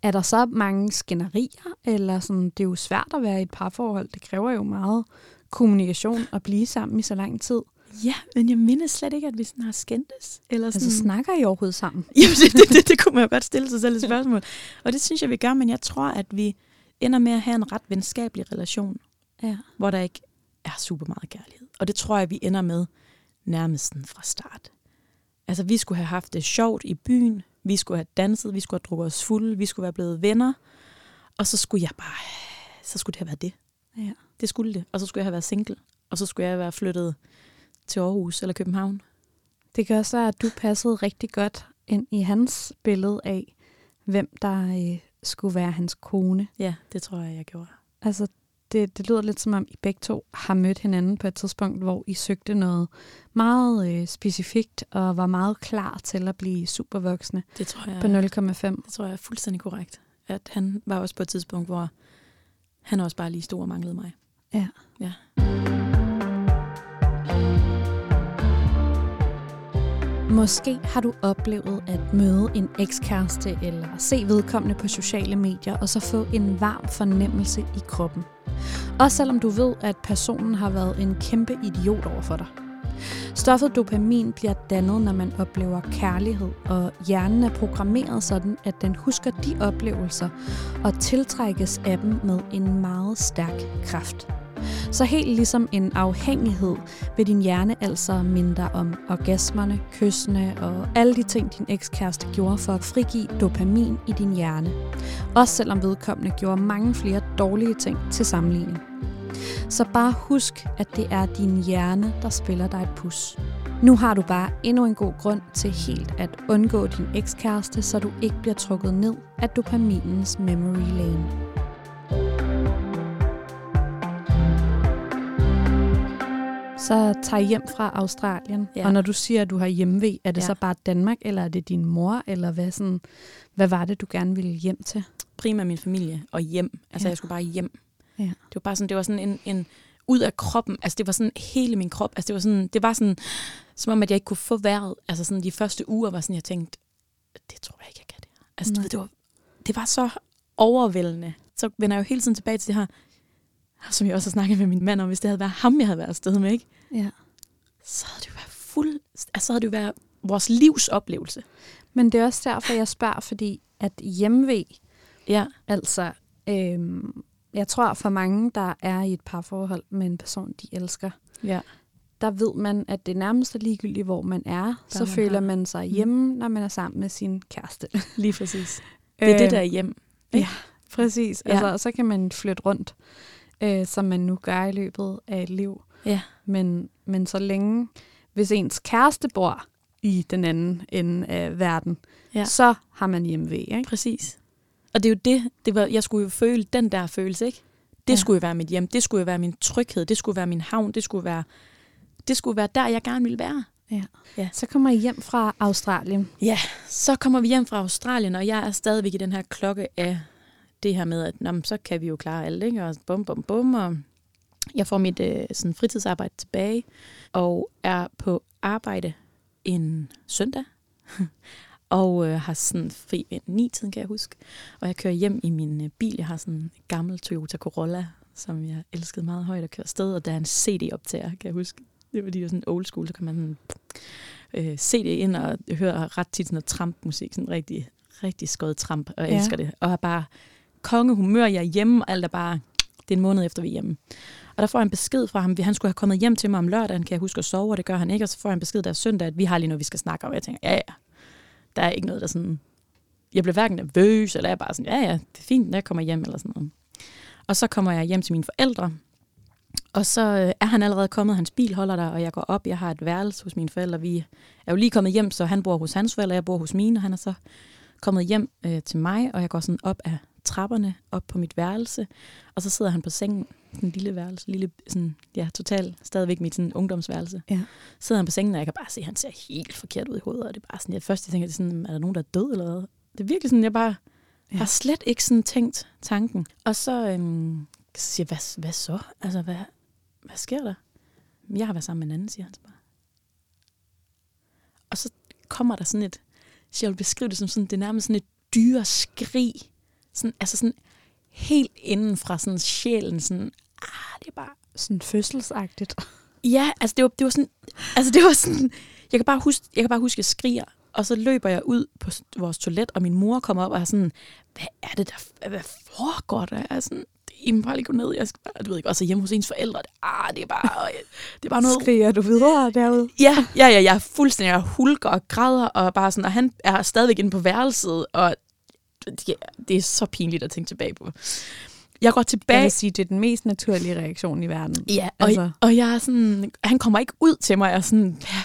er der så mange skænderier, eller sådan, det er jo svært at være i et parforhold, det kræver jo meget kommunikation at blive sammen i så lang tid. Ja, men jeg mindes slet ikke, at vi sådan har skændtes. Eller sådan. Altså, snakker I overhovedet sammen? Jamen, det, det, det, det kunne man jo godt stille sig selv et spørgsmål. Og det synes jeg, vi gør, men jeg tror, at vi ender med at have en ret venskabelig relation, Ja. hvor der ikke er super meget kærlighed. Og det tror jeg, vi ender med nærmest fra start. Altså, vi skulle have haft det sjovt i byen, vi skulle have danset, vi skulle have drukket os fulde, vi skulle være blevet venner, og så skulle jeg bare, så skulle det have været det. ja. Det skulle det. Og så skulle jeg have været single, og så skulle jeg være flyttet til Aarhus eller København. Det gør så, at du passede rigtig godt ind i hans billede af, hvem der øh, skulle være hans kone. Ja, det tror jeg, jeg gjorde. Altså, det, det lyder lidt som om, I begge to har mødt hinanden på et tidspunkt, hvor I søgte noget meget øh, specifikt og var meget klar til at blive supervoksne Det tror jeg, på 0,5. det tror jeg er fuldstændig korrekt. At han var også på et tidspunkt, hvor han også bare lige stod og manglede mig. Ja. Ja. Måske har du oplevet at møde en ekskæreste eller se vedkommende på sociale medier, og så få en varm fornemmelse i kroppen. Også selvom du ved, at personen har været en kæmpe idiot over for dig. Stoffet dopamin bliver dannet, når man oplever kærlighed, og hjernen er programmeret sådan, at den husker de oplevelser og tiltrækkes af dem med en meget stærk kraft. Så helt ligesom en afhængighed vil din hjerne altså minde dig om orgasmerne, kyssene og alle de ting, din ekskæreste gjorde for at frigive dopamin i din hjerne. Også selvom vedkommende gjorde mange flere dårlige ting til sammenligning. Så bare husk, at det er din hjerne, der spiller dig et pus. Nu har du bare endnu en god grund til helt at undgå din ekskæreste, så du ikke bliver trukket ned af dopaminens memory lane. Så tager I hjem fra Australien, ja. Og når du siger, at du har hjemmevæg, er det ja. Så bare Danmark, eller er det din mor, eller hvad, sådan, hvad var det, du gerne ville hjem til? Primært min familie og hjem. Altså, Ja. jeg skulle bare hjem. Ja. Det var bare sådan, det var sådan en, en ud af kroppen. Altså, det var sådan hele min krop. Altså, det var sådan, det var sådan, som om, at jeg ikke kunne få vejret. Altså, sådan de første uger var sådan, jeg tænkte, det tror jeg ikke, jeg kan det her. Altså, du ved, det var, det var så overvældende. Så vender jeg jo hele tiden tilbage til det her, som jeg også har snakket med min mand om, hvis det havde været ham, jeg havde været afsted med, ikke? Ja. så havde det jo været fuld, altså så havde det jo været vores livs oplevelse. Men det er også derfor, jeg spørger, fordi at hjemve, Ja. altså, øhm, jeg tror for mange, der er i et parforhold med en person, de elsker, Ja. der ved man, at det nærmest er ligegyldigt, hvor man er. så man føler har. man sig Mm. hjemme, når man er sammen med sin kæreste. Lige præcis. Det er det, der er hjem. ikke? Ja, præcis. Ja. Altså, og så kan man flytte rundt, øh, som man nu gør i løbet af et liv. Ja. Men, men så længe, hvis ens kæreste bor i den anden ende af verden, Ja. så har man hjemve, ikke? Præcis. Og det er jo det, det var, jeg skulle jo føle den der følelse, ikke? Det Ja. ja. skulle jo være mit hjem, det skulle jo være min tryghed, det skulle være min havn, det skulle være, det skulle være der, jeg gerne ville være. Så kommer I hjem fra Australien. Ja, så kommer vi hjem fra Australien, og jeg er stadigvæk i den her klokke af det her med, at nå, så kan vi jo klare alt, ikke? Og bum, bum, bum, og jeg får mit øh, sådan fritidsarbejde tilbage, og er på arbejde en søndag, og øh, har sådan fri ved ni tiden, kan jeg huske. Og jeg kører hjem i min øh, bil. Jeg har sådan en gammel Toyota Corolla, som jeg elskede meget højt at køre afsted, og der er en CD-optager, kan jeg huske. Det var de sådan old school, så kan man sådan, øh, CD ind og høre ret tit sådan noget trampmusik, sådan rigtig, rigtig skøjet tramp, og jeg Ja. elsker det. Og har bare kongehumør, jeg er hjemme, og alt er bare, det er en måned efter, vi er hjemme. Og der får jeg en besked fra ham, han skulle have kommet hjem til mig om lørdagen, kan jeg huske at sove, og det gør han ikke, og så får jeg en besked der søndag, at vi har lige noget, vi skal snakke om, og jeg tænker, ja, ja, der er ikke noget, der sådan, jeg bliver hverken nervøs, eller jeg er bare sådan, ja, ja, det er fint, når jeg kommer hjem, eller sådan noget. Og så kommer jeg hjem til mine forældre, og så øh, er han allerede kommet, hans bil holder der, og jeg går op, jeg har et værelse hos mine forældre. Vi er jo lige kommet hjem, så han bor hos hans forældre, jeg bor hos mine, og han er så kommet hjem øh, til mig, og jeg går sådan op af trapperne, op på mit værelse, og så sidder han på sengen, sådan en lille værelse, lille, sådan, ja, totalt, stadigvæk mit sådan, ungdomsværelse. Ja. Sidder han på sengen, og jeg kan bare se, at han ser helt forkert ud i hovedet, og det er bare sådan, jeg først jeg tænker, det er, sådan, er der nogen, der er død eller hvad? Det er virkelig sådan, jeg bare Ja. har slet ikke sådan tænkt tanken. Og så, øhm, så siger jeg, hvad, hvad så? Altså, hvad, hvad sker der? Jeg har været sammen med en anden, siger han så bare. Og så kommer der sådan et, så jeg vil beskrive det som sådan, det er nærmest sådan et dyreskrig. Sådan, altså sådan helt inden fra sådan sjælen, sådan, ah, det er bare, Sådan fødselsagtigt. Ja, altså det var, det var sådan, altså det var sådan, jeg kan bare huske, jeg kan bare huske, at jeg skriger, og så løber jeg ud på vores toilet, og min mor kommer op og er sådan, hvad er det der, hvad- foregår der? Jeg er sådan, det er bare lige gå ned, jeg skal bare, du ved ikke, også hjemme hos ens forældre, det, ah, det er bare, det er bare noget Skriger du videre derude? Ja, ja, ja, jeg er fuldstændig jeg hulker og græder, og bare sådan, og han er stadigvæk inde på værelset, og det, det er så pinligt at tænke tilbage på. Jeg går Jeg tilbage, vil sige, det er den mest naturlige reaktion i verden. ja, og, altså. og jeg er sådan, han kommer ikke ud til mig, jeg er sådan, hvad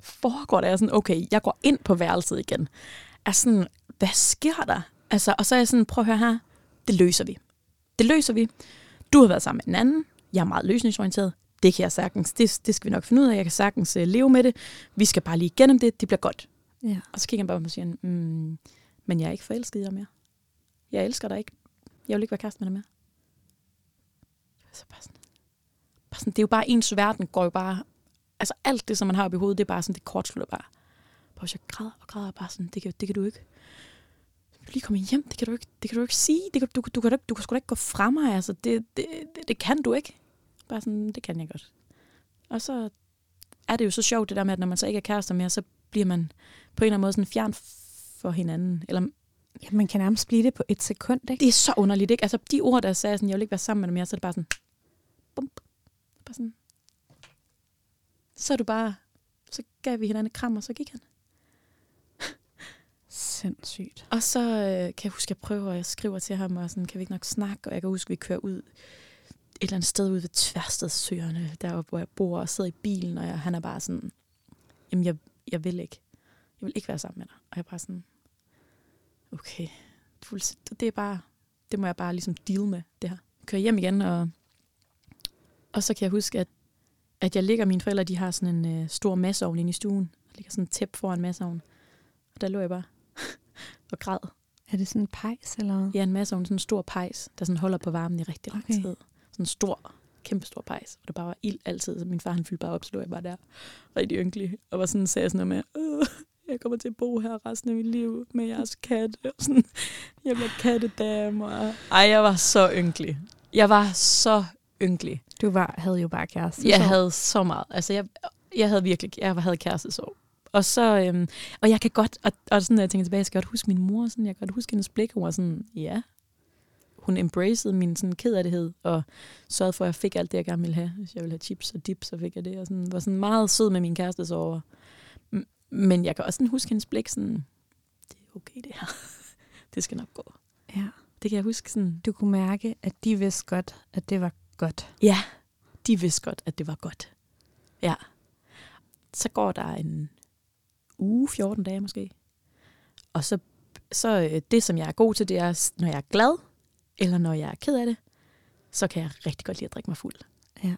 foregår der? Jeg er sådan, okay, jeg går ind på værelset igen. Jeg er sådan, hvad sker der? Altså, og så er jeg sådan, prøv at høre her, det løser vi. Det løser vi. Du har været sammen med en anden, jeg er meget løsningsorienteret, det kan jeg sagtens, det, det skal vi nok finde ud af, jeg kan sagtens uh, leve med det, vi skal bare lige igennem det, det bliver godt. Ja. Og så kigger han bare på mig og siger, mm, men jeg er ikke forelsket i dig mere. Jeg elsker dig ikke. Jeg vil ikke være kæreste med dig mere. Så bare sådan, bare sådan, det er jo bare ens verden går jo bare, altså alt det, som man har oppe i hovedet, det er bare sådan, det kortslutter bare. Bare jeg græder og græder, bare sådan, det kan, det kan du ikke. Du lige komme hjem, det kan du ikke, det kan du ikke sige. Det kan, du, du, kan, du, du kan sgu da ikke gå fra mig, altså det, det, det, det kan du ikke. Bare sådan, det kan jeg godt. Og så er det jo så sjovt det der med, at når man så ikke er kærester mere, så bliver man på en eller anden måde sådan fjern for hinanden. Eller, ja. man kan nærmest blive det på et sekund, ikke? det er så underligt, ikke? Altså de ord, der sagde sådan, jeg vil ikke være sammen med dig mere, så er det bare sådan, bump, bare sådan. Så er du bare, så gav vi hinanden et kram, og så gik han. Sindssygt. Og så øh, kan jeg huske, at jeg prøver, og jeg skriver til ham, og sådan, kan vi ikke nok snakke? Og jeg kan huske, at vi kører ud et eller andet sted ude ved Tværstedsøerne, deroppe, hvor jeg bor, og sidder i bilen, og jeg, han er bare sådan, jamen, jeg, jeg vil ikke. Jeg vil ikke være sammen med dig. Og jeg er bare sådan, okay, det er bare, det må jeg bare ligesom deal med, det her. Kører hjem igen, og, og så kan jeg huske, at, at jeg ligger, mine forældre, de har sådan en øh, stor masseovn inde i stuen. Der ligger sådan en tæp foran masseovnen. Og der lå jeg bare og græd. Er det sådan en pejs, eller? Ja, en masse sådan en stor pejs, der sådan holder på varmen i rigtig lang Okay. tid. Sådan en stor, kæmpe stor pejs, og der bare var ild altid. Så min far han fyldte bare op, så lå jeg bare der, rigtig ynkelig. Og var sådan, sagde sådan noget med, jeg kommer til at bo her resten af mit liv med jeres katte. Og sådan, jeg bliver kattedame. Og... Ej, jeg var så ynkelig. Jeg var så ynkelig. Du var, havde jo bare kæreste. Jeg så- havde så meget. Altså, jeg, jeg havde virkelig, jeg havde kærestesorg. Og så, øhm, og jeg kan godt, og, og sådan, når jeg tænker tilbage, jeg skal godt huske min mor, sådan, jeg kan godt huske hendes blik, hun var sådan, ja, hun embraced min sådan kederlighed, og sørgede for, at jeg fik alt det, jeg gerne ville have. Hvis jeg ville have chips og dip, så fik jeg det, og sådan, var sådan meget sød med min kæreste så over. Men jeg kan også sådan huske hendes blik, sådan, det er okay det her. det skal nok gå. Ja. Det kan jeg huske sådan. Du kunne mærke, at de vidste godt, at det var godt. Ja, de vidste godt, at det var godt. Ja. Så går der en uge, 14 dage måske. Og så, så øh, det, som jeg er god til, det er, når jeg er glad, eller når jeg er ked af det, så kan jeg rigtig godt lide at drikke mig fuld. Ja.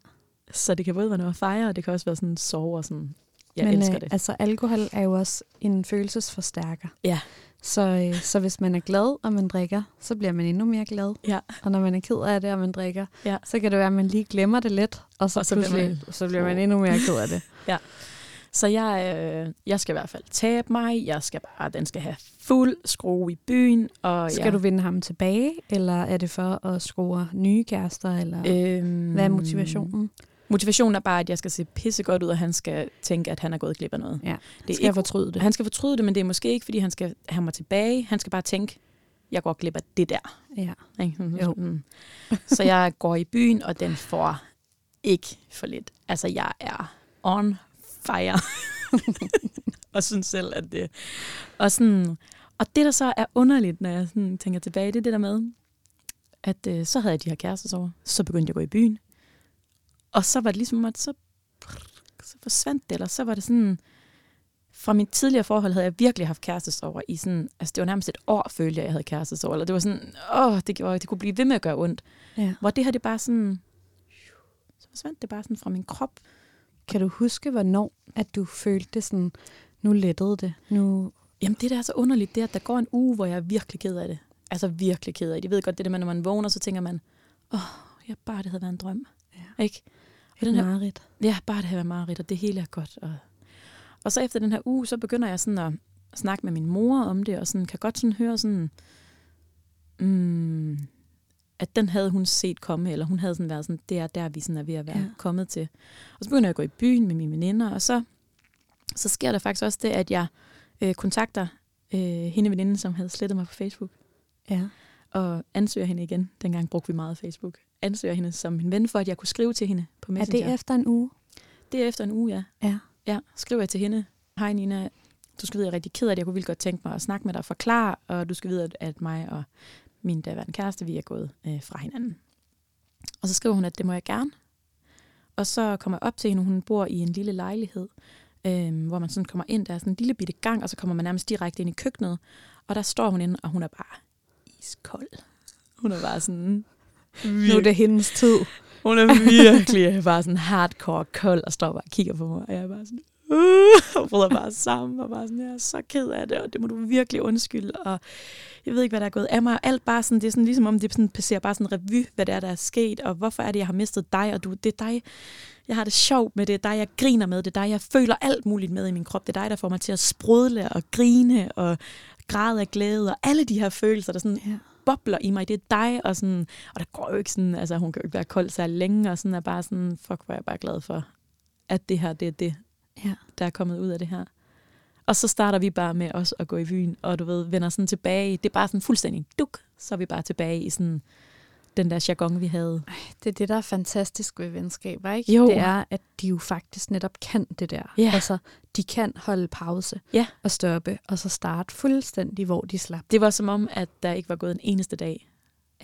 Så det kan både være noget at fejre, og det kan også være sådan sove og sådan, jeg Men, elsker øh, det. Altså, alkohol er jo også en følelsesforstærker. Ja. Så, øh, så hvis man er glad, og man drikker, så bliver man endnu mere glad. Ja. Og når man er ked af det, og man drikker, Ja. så kan det være, at man lige glemmer det lidt, og så, Og så bliver man- så bliver man endnu mere ked af det. Så jeg, øh, jeg skal i hvert fald tabe mig. Jeg skal bare, den skal have fuld skrue i byen. Og Skal jeg, du vinde ham tilbage, eller er det for at score nye kærester, eller øh, øhm, hvad er motivationen? Motivationen er bare, at jeg skal se pissegodt ud, og han skal tænke, at han er gået glip af noget. Ja. Det er Skal ikke, fortryde det? han skal fortryde det, men det er måske ikke, fordi han skal have mig tilbage. Han skal bare tænke, jeg går glip af det der. Ja. Ikke? Jo. Mm. Så jeg går i byen, og den får ikke for lidt. Altså, jeg er on fire. og synes selv, at det... Og, sådan, og det, der så er underligt, når jeg sådan tænker tilbage, det er det der med, at øh, så havde jeg de her kærester over. Så begyndte jeg at gå i byen. Og så var det ligesom, at så, så forsvandt det, eller så var det sådan... Fra mit tidligere forhold havde jeg virkelig haft kærestesover i sådan, altså det var nærmest et år, følte jeg, jeg havde kærestesover. Eller det var sådan, åh, det, gjorde, det kunne blive ved med at gøre ondt. ja. Hvor det her, det bare sådan, så forsvandt det bare sådan fra min krop. Kan du huske, hvornår at du følte sådan, nu lettede det, nu... Jamen det, der er så underligt, det er, at der går en uge, hvor jeg er virkelig ked af det. Altså virkelig ked af det. Jeg ved godt, det der med, når man vågner, så tænker man, åh, oh, ja, bare det havde været en drøm. Ja. Ikke? Den her, mareridt. ja, bare det været mareridt, og det hele er godt. Og, og så efter den her uge, så begynder jeg sådan at snakke med min mor om det, og sådan, kan godt sådan høre sådan, mm, at den havde hun set komme, eller hun havde sådan været sådan, det er der, vi sådan er ved at være ja. kommet til. Og så begynder jeg at gå i byen med mine veninder, og så, så sker der faktisk også det, at jeg øh, kontakter øh, hende veninde, som havde slettet mig på Facebook, Ja. og ansøger hende igen. Dengang brugte vi meget Facebook. Ansøger hende som min ven, for at jeg kunne skrive til hende på Er Messenger. det efter en uge? det er efter en uge, ja. Ja. Ja, skriver jeg til hende. Hej Nina, du skal vide, at jeg er rigtig ked af det. Jeg kunne vildt godt tænke mig at snakke med dig og forklare, og du skal vide, at, at mig og min daværende kæreste, vi er gået øh, fra hinanden. Og så skriver hun, at det må jeg gerne. Og så kommer jeg op til hende, hun bor i en lille lejlighed, øh, hvor man sådan kommer ind, der er sådan en lille bitte gang, og så kommer man nærmest direkte ind i køkkenet, og der står hun inde, og hun er bare iskold. Hun er bare sådan... Nu er det hendes tid. Hun er virkelig bare sådan hardcore kold og står bare og kigger på mig. Og jeg er bare sådan, uh, og bryder bare sammen og bare sådan, jeg er så ked af det, og det må du virkelig undskylde. Og jeg ved ikke, hvad der er gået af mig. Og alt bare sådan, det er sådan ligesom om det sådan, passerer bare sådan en revy, hvad det er, der er sket, og hvorfor er det, jeg har mistet dig, og du, det er dig, jeg har det sjovt med det, det er dig, jeg griner med, det er dig, jeg føler alt muligt med i min krop, det er dig, der får mig til at sprudle og grine og græde af glæde, og alle de her følelser, der sådan Ja. Bobler i mig, det er dig, og, sådan, og der går jo ikke sådan, altså hun kan jo ikke være kold så længe, og sådan er bare sådan, fuck, hvor er jeg bare glad for, at det her, det er det, Ja. der er kommet ud af det her. Og så starter vi bare med os at gå i byen, og du ved, vender sådan tilbage, det er bare sådan fuldstændig duk, så er vi bare tilbage i sådan den der jargon, vi havde. Det er det, der er fantastisk ved venskaber, ikke? Jo. Det er, at de jo faktisk netop kan det der. Ja. Altså, de kan holde pause Ja. og stoppe, og så starte fuldstændig, hvor de slap. Det var som om, at der ikke var gået en eneste dag.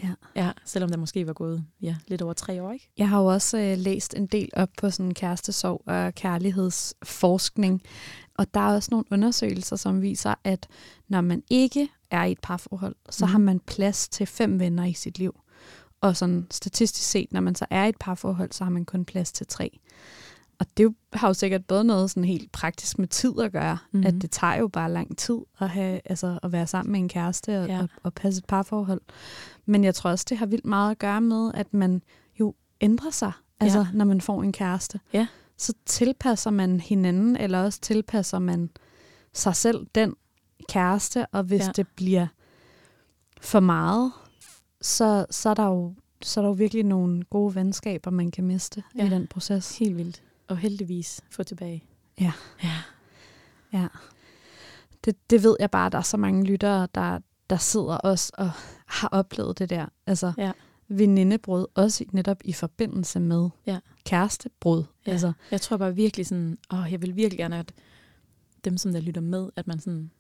Ja. Ja, selvom der måske var gået ja, lidt over tre år, ikke? Jeg har jo også øh, læst en del op på sådan kærestesorg og kærlighedsforskning, og der er også nogle undersøgelser, som viser, at når man ikke er i et parforhold, så Mhm. har man plads til fem venner i sit liv. Og sådan statistisk set, når man så er i et parforhold, så har man kun plads til tre. Og det har jo sikkert både noget sådan helt praktisk med tid at gøre, Mhm. mm-hmm. at det tager jo bare lang tid at, have, altså, at være sammen med en kæreste og, Ja. og, og passe et parforhold. Men jeg tror også, det har vildt meget at gøre med, at man jo ændrer sig, altså Ja. når man får en kæreste. Ja. Så tilpasser man hinanden, eller også tilpasser man sig selv den kæreste, og hvis ja. det bliver for meget, så, så, er der jo, så er der jo virkelig nogle gode venskaber, man kan miste ja. I den proces. Helt vildt. Og heldigvis få tilbage. Ja. Ja. Ja. Det, det ved jeg bare, at der er så mange lyttere, der, der sidder også og har oplevet det der. Altså, Ja. venindebrud, også netop i forbindelse med Ja. kærestebrud. Ja. Altså, Jeg tror bare virkelig sådan, åh, jeg vil virkelig gerne, at dem, som der lytter med, at man sådan,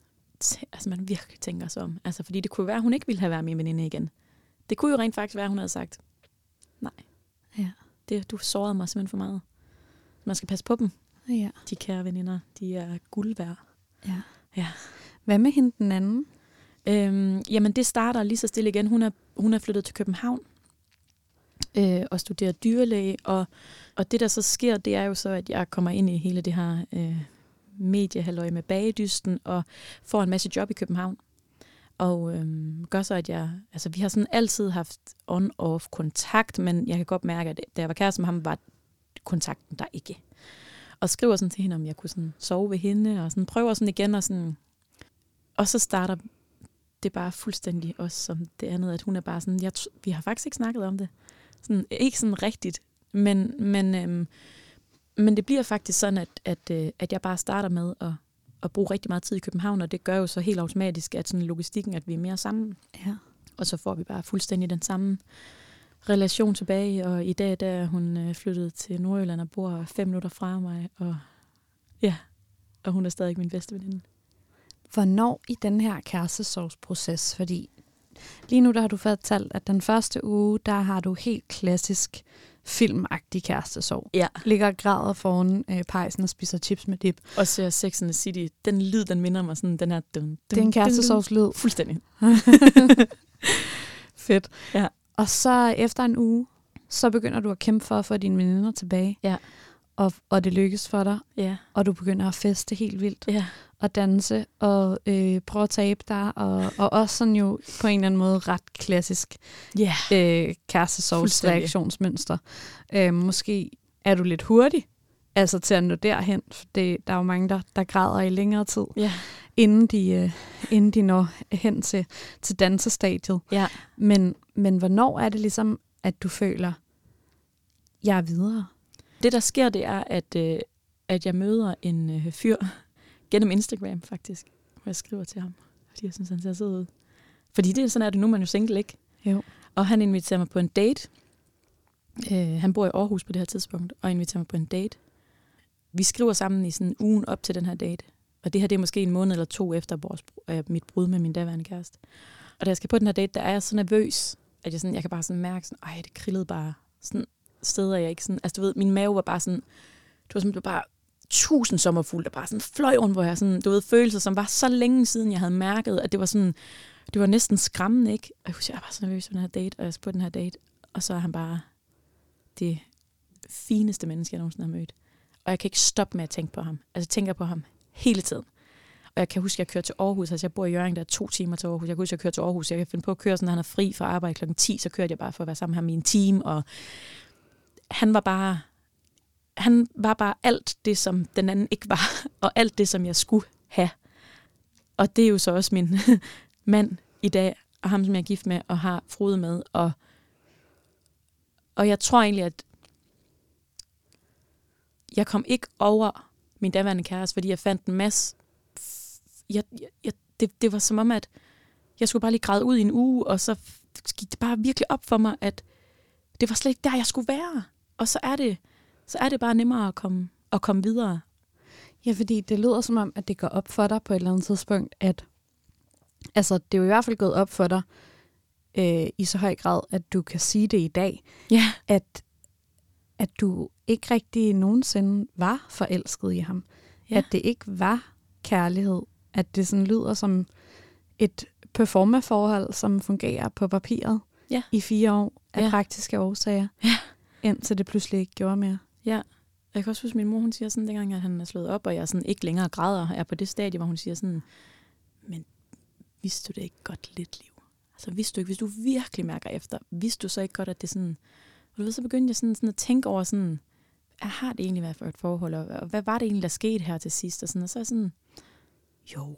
altså man virkelig tænker sig om. Altså, fordi det kunne være, at hun ikke ville have været min veninde igen. Det kunne jo rent faktisk være, at hun havde sagt, nej, Ja. det, du sårede mig simpelthen for meget. Man skal passe på dem, ja. de kære veninder. De er guld værd. ja. Ja. Hvad med hende den anden? Øhm, jamen, det starter lige så stille igen. Hun er, hun er flyttet til København øh, og studerer dyrlæge, og, og det, der så sker, det er jo så, at jeg kommer ind i hele det her øh, mediehalløj med bagedysten, og får en masse job i København. Og øhm, gør så, at jeg... Altså, vi har sådan altid haft on-off kontakt, men jeg kan godt mærke, at da jeg var kæreste med ham, var kontakten der ikke. Og skriver sådan til hende, om jeg kunne sådan sove ved hende, og sådan prøver sådan igen, og sådan... Og så starter det bare fuldstændig også som det andet, at hun er bare sådan, jeg, vi har faktisk ikke snakket om det. Sådan, ikke sådan rigtigt, men, men, øhm, men det bliver faktisk sådan, at, at, øh, at jeg bare starter med at, at bruge rigtig meget tid i København, og det gør jo så helt automatisk, at sådan logistikken, at vi er mere sammen, Ja. og så får vi bare fuldstændig den samme relation tilbage, og i dag der er hun øh, flyttet til Nordjylland og bor fem minutter fra mig, og ja, og hun er stadig min bedste veninde. Hvornår i den her kærestesorgsproces? Fordi lige nu der har du fortalt, at den første uge, der har du helt klassisk filmagtig kærestesorg. Ja. Ligger og græder foran øh, pejsen og spiser chips med dip. Og ser Sex and the City. Den lyd, den minder mig sådan, den her... Dun, dun, Det er en kærestesorgslyd. Fuldstændig. Fedt. Ja. Og så efter en uge, så begynder du at kæmpe for at få dine veninder tilbage. Ja. Og, og det lykkes for dig, Ja. og du begynder at feste helt vildt. Ja. Og danse, og øh, prøve at tabe dig, og, og også sådan jo på en eller anden måde ret klassisk Ja. øh, Fuldstændig. reaktionsmønster. Øh, måske er du lidt hurtig, altså til at nå derhen, for det, der er jo mange, der, der græder i længere tid, Ja. inden de, øh, inden de når hen til, til dansestadiet. Ja. Men, men hvornår er det ligesom, at du føler, jeg er videre? Det, der sker, det er, at, øh, at jeg møder en øh, fyr gennem Instagram, faktisk. Hvor jeg skriver til ham, fordi jeg synes, han ser sød ud. Fordi det er sådan, at nu er man jo single, ikke? Jo. Og han inviterer mig på en date. Øh, han bor i Aarhus på det her tidspunkt, og inviterer mig på en date. Vi skriver sammen i sådan ugen op til den her date. Og det her det er måske en måned eller to efter vores, øh, mit brud med min daværende kæreste. Og da jeg skal på den her date, der er jeg så nervøs, at jeg, sådan, jeg kan bare sådan mærke, sådan, ej, det krillede bare sådan steder, jeg ikke sådan... Altså, du ved, min mave var bare sådan... Det var som, det var bare tusind sommerfugle, der bare sådan fløj rundt, hvor jeg sådan, du ved, følelser, som var så længe siden, jeg havde mærket, at det var sådan, det var næsten skræmmende, ikke? Og jeg husker, jeg var bare så nervøs på den her date, og jeg på den her date, og så er han bare det fineste menneske, jeg nogensinde har mødt. Og jeg kan ikke stoppe med at tænke på ham. Altså, jeg tænker på ham hele tiden. Og jeg kan huske, at jeg kørte til Aarhus. Altså, jeg bor i Jørgen, der er to timer til Aarhus. Jeg kan huske, at jeg kørte til Aarhus. Jeg kan finde på at køre, sådan, når han er fri fra arbejde klokken 10, så kørte jeg bare for at være sammen med ham i en time. Og han var bare han var bare alt det, som den anden ikke var, og alt det, som jeg skulle have. Og det er jo så også min mand i dag, og ham, som jeg er gift med, og har Frode med. Og, og jeg tror egentlig, at jeg kom ikke over min daværende kæreste, fordi jeg fandt en masse... Jeg, jeg, det, det var som om, at jeg skulle bare lige græde ud i en uge, og så gik det bare virkelig op for mig, at det var slet ikke der, jeg skulle være. Og så er det, så er det bare nemmere at komme, at komme videre. Ja, fordi det lyder som om, at det går op for dig på et eller andet tidspunkt, at altså, det er jo i hvert fald gået op for dig øh, i så høj grad, at du kan sige det i dag, Ja. at, at du ikke rigtig nogensinde var forelsket i ham. Ja. At det ikke var kærlighed. At det sådan lyder som et performaforhold, som fungerer på papiret Ja. i fire år af Ja. praktiske årsager, Ja. indtil det pludselig ikke gjorde mere. Ja. Jeg kan også huske, at min mor hun siger sådan, dengang at han er slået op, og jeg sådan ikke længere græder, er på det stadie, hvor hun siger sådan, men vidste du det ikke godt lidt, liv? Altså vidste du ikke, hvis du virkelig mærker efter, vidste du så ikke godt, at det sådan... Og du ved, så begyndte jeg sådan, sådan at tænke over sådan, jeg har det egentlig været for et forhold, og og hvad var det egentlig, der skete her til sidst? Og, sådan, og så er jeg sådan, jo,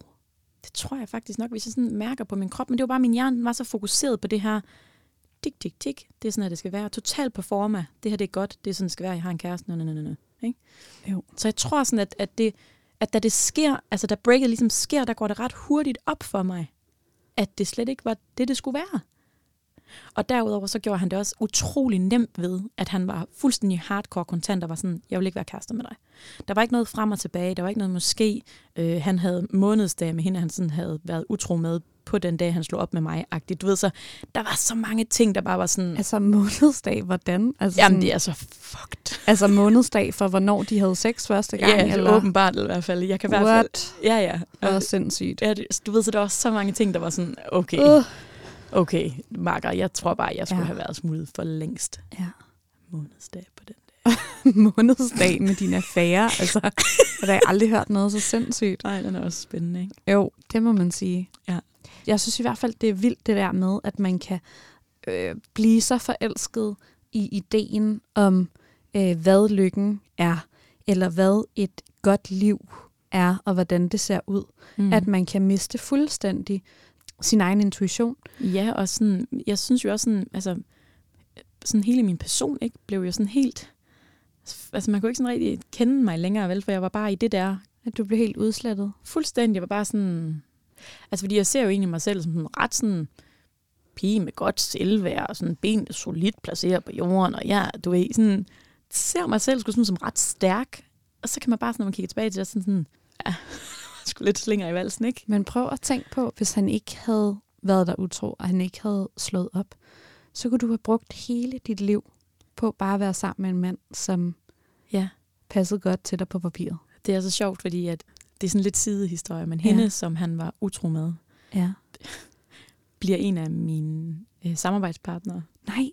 det tror jeg faktisk nok, hvis jeg sådan mærker på min krop, men det var bare, min hjerne den var så fokuseret på det her, tik, tik, tik, det er sådan, at det skal være. Total performa, det her det er godt, det er sådan, det skal være, jeg har en kæreste, nø, nø, nø, nø, ikke? Jo. Så jeg tror sådan, at, at, det, at da det sker, altså da breaket ligesom sker, der går det ret hurtigt op for mig, at det slet ikke var det, det skulle være. Og derudover så gjorde han det også utrolig nemt ved, at han var fuldstændig hardcore kontant og var sådan, jeg vil ikke være kærester med dig. Der var ikke noget frem og tilbage, der var ikke noget måske. Øh, han havde månedsdag med hende, han sådan havde været utro med på den dag, han slog op med mig. -agtigt. Du ved så, der var så mange ting, der bare var sådan... Altså månedsdag, hvordan? Altså, Jamen, det er så fucked. Altså månedsdag for, hvornår de havde sex første gang? Ja, eller? åbenbart i hvert fald. Jeg kan i hvert fald... Ja, ja. Det var sindssygt. Ja, du ved, så der var så mange ting, der var sådan, okay, Uh. okay, Marker, jeg tror bare, jeg skulle Ja. have været smuttet for længst. Ja. Månedsdag på den. månedsdag med dine affære. Altså, jeg har da aldrig hørt noget så sindssygt. Nej, den er også spændende, ikke? Jo, det må man sige. Ja. Jeg synes i hvert fald, det er vildt det der med, at man kan øh, blive så forelsket i ideen om, øh, hvad lykken er, eller hvad et godt liv er, og hvordan det ser ud. Mm. At man kan miste fuldstændig sin egen intuition. Ja, og sådan, jeg synes jo også sådan, altså, sådan hele min person, ikke, blev jo sådan helt, altså man kunne ikke sådan rigtig kende mig længere, vel, for jeg var bare i det der, At du blev helt udslettet. fuldstændig, jeg var bare sådan, altså fordi jeg ser jo egentlig mig selv som sådan ret sådan, pige med godt selvværd, og sådan ben solidt placeret på jorden, og jeg, du ved, sådan, ser mig selv sådan som ret stærk, og så kan man bare, sådan, når man kigger tilbage til det, sådan sådan, ja, sgu lidt slinger i valsen, ikke? Men prøv at tænke på, hvis han ikke havde været der utro, og han ikke havde slået op, så kunne du have brugt hele dit liv på bare at være sammen med en mand, som Ja. passede godt til dig på papiret. Det er så sjovt, fordi at det er sådan lidt sidehistorie, men Ja. hende, som han var utro med, Ja. bliver en af mine øh, samarbejdspartnere. Nej.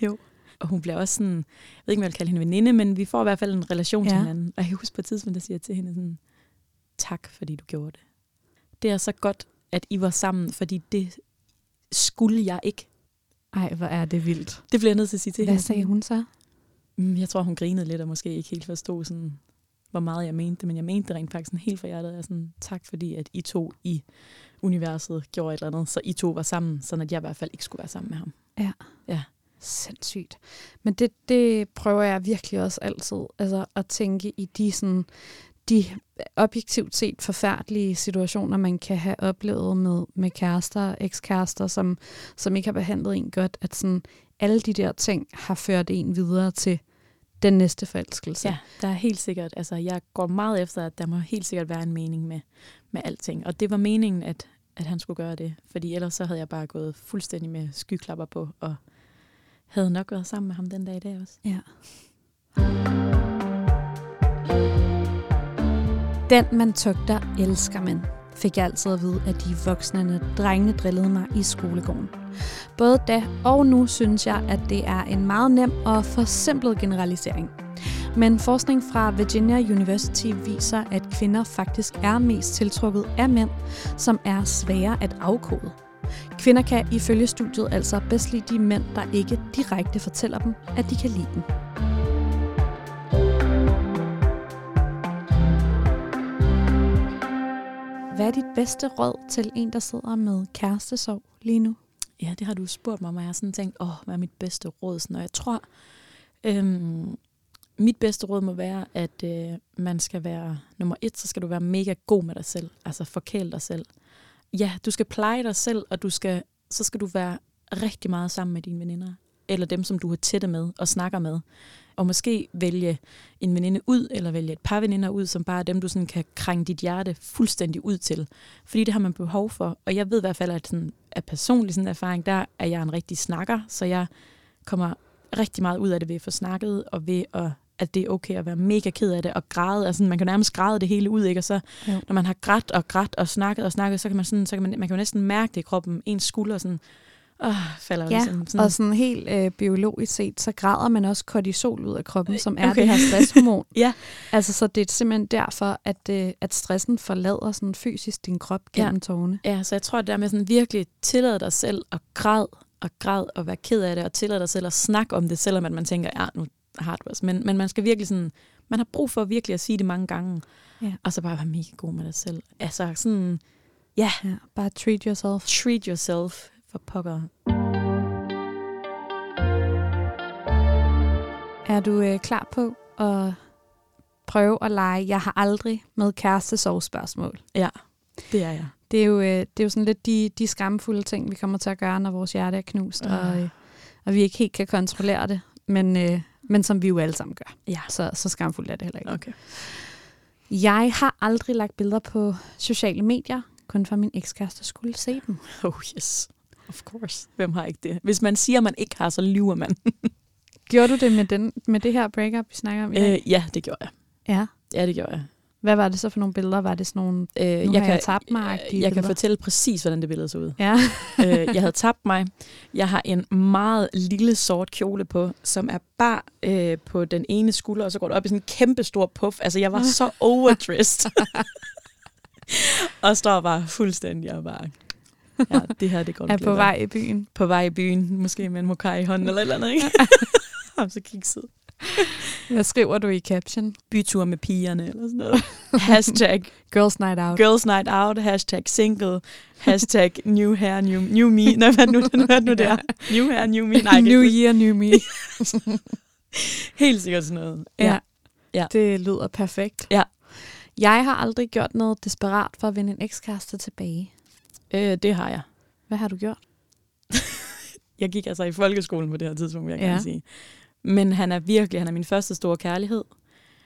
Og hun bliver også sådan, jeg ved ikke, om jeg vil kalde hende veninde, men vi får i hvert fald en relation ja. til Ja. hinanden. Og jeg kan huske på et tidspunkt, der siger jeg til hende sådan, tak fordi du gjorde det. Det er så godt, at I var sammen, fordi det skulle jeg ikke. Ej, hvor er det vildt. Det bliver jeg nødt til at sige til Hvad hende. sagde hun så? Mm, Jeg tror, hun grinede lidt, og måske ikke helt forstod, sådan, hvor meget jeg mente det, men jeg mente det rent faktisk sådan helt fra hjertet. Jeg er sådan, tak fordi, at I to i universet gjorde et eller andet, så I to var sammen, så at jeg i hvert fald ikke skulle være sammen med ham. Sindssygt. Men det, det prøver jeg virkelig også altid, altså at tænke i de sådan, de objektivt set forfærdelige situationer, man kan have oplevet med, med kærester, ekskærester, som, som ikke har behandlet en godt, at sådan, alle de der ting har ført en videre til den næste forelskelse. Ja, der er helt sikkert, altså jeg går meget efter, at der må helt sikkert være en mening med, med alting. Og det var meningen, at, at han skulle gøre det, fordi ellers så havde jeg bare gået fuldstændig med skyklapper på, og havde nok været sammen med ham den dag i dag også. Ja. Den, man tugter, elsker man, fik jeg altid at vide, at de voksne drengene drillede mig i skolegården. Både da og nu synes jeg, at det er en meget nem og forsimplet generalisering. Men forskning fra Virginia University viser, at kvinder faktisk er mest tiltrukket af mænd, som er svære at afkode. Kvinder kan ifølge studiet altså bedst lide de mænd, der ikke direkte fortæller dem, at de kan lide dem. Hvad er dit bedste råd til en, der sidder med kærestesorg lige nu? Ja, det har du spurgt mig om, og jeg har sådan tænkt, åh, hvad er mit bedste råd? Sådan, og jeg tror, øhm, mit bedste råd må være, at øh, man skal være, nummer et, så skal du være mega god med dig selv. Altså forkæle dig selv. Ja, du skal pleje dig selv, og du skal, så skal du være rigtig meget sammen med dine veninder. Eller dem, som du har tætte med og snakker med. Og måske vælge en veninde ud, eller vælge et par veninder ud, som bare er dem, du sådan kan krænge dit hjerte fuldstændig ud til. Fordi det har man behov for. Og jeg ved i hvert fald, at sådan, af personlig sådan erfaring, der er jeg en rigtig snakker, så jeg kommer rigtig meget ud af det ved at få snakket, og ved at at det er okay at være mega ked af det og græde. Altså, man kan nærmest græde det hele ud, ikke? Og så, Jo. når man har grædt og grædt og snakket og snakket, så kan man, sådan, så kan man, man kan jo næsten mærke det i kroppen. Ens skulder sådan, åh, falder Ja, ligesom sådan. Og sådan helt øh, biologisk set, så græder man også kortisol ud af kroppen, som er Okay. okay. det her stresshormon. Ja. Altså, så det er simpelthen derfor, at, øh, at stressen forlader sådan fysisk din krop gennem ja. tårne. Ja, så jeg tror, det der med sådan virkelig tillade dig selv at græde og græd og være ked af det, og tillade dig selv at snakke om det, selvom at man tænker, ja, nu har du også. Men, men man skal virkelig sådan, man har brug for virkelig at sige det mange gange, Ja. og så bare være mega god med dig selv. Altså sådan, ja, Ja, bare treat yourself. treat yourself for pokker. Er du øh, klar på at prøve at lege Jeg har aldrig med kæreste sovespørgsmål. Ja, det er jeg. Det er jo, øh, det er jo sådan lidt de, de skamfulde ting, vi kommer til at gøre, når vores hjerte er knust, Ah. og, øh, og vi ikke helt kan kontrollere det, men, øh, men som vi jo alle sammen gør. Ja. Så, så skamfuldt er det heller ikke. Okay. Jeg har aldrig lagt billeder på sociale medier, kun for min ekskæreste skulle se dem. Oh yes, of course. Hvem har ikke det? Hvis man siger, man ikke har, så lyver man. Gjorde du det med, den, med det her breakup, vi snakker om i dag? Øh, ja, det gjorde jeg. Ja. Ja, det gjorde jeg. Hvad var det så for nogle billeder? Var det sådan nogle... Øh, jeg har jeg tabt mig Jeg kan billeder. fortælle præcis, hvordan det billede så ud. Ja. øh, jeg havde tabt mig. Jeg har en meget lille sort kjole på, som er bare øh, på den ene skulder, og så går det op i sådan en kæmpe stor puff. Altså, jeg var så overdressed. og står bare fuldstændig og bare... Ja, det her, det går er på lidt vej i byen. på vej i byen, måske med en mokai i hånden eller et eller andet, ikke? Ham så kikset. Hvad skriver du i caption? Bytur med pigerne eller sådan noget. Hashtag Girls night out. girls night out, hashtag single, hashtag new hair, new, new me. Nej, hvad nu, hvad nu det er? New hair, new me. Nej, new year, new me. Helt sikkert sådan noget. ja. Ja. Det lyder perfekt. Ja. Jeg har aldrig gjort noget desperat for at vinde en ekskæreste tilbage. Øh, det har jeg. Hvad har du gjort? Jeg gik altså i folkeskolen på det her tidspunkt, vil jeg Ja. gerne sige. Men han er virkelig, han er min første store kærlighed.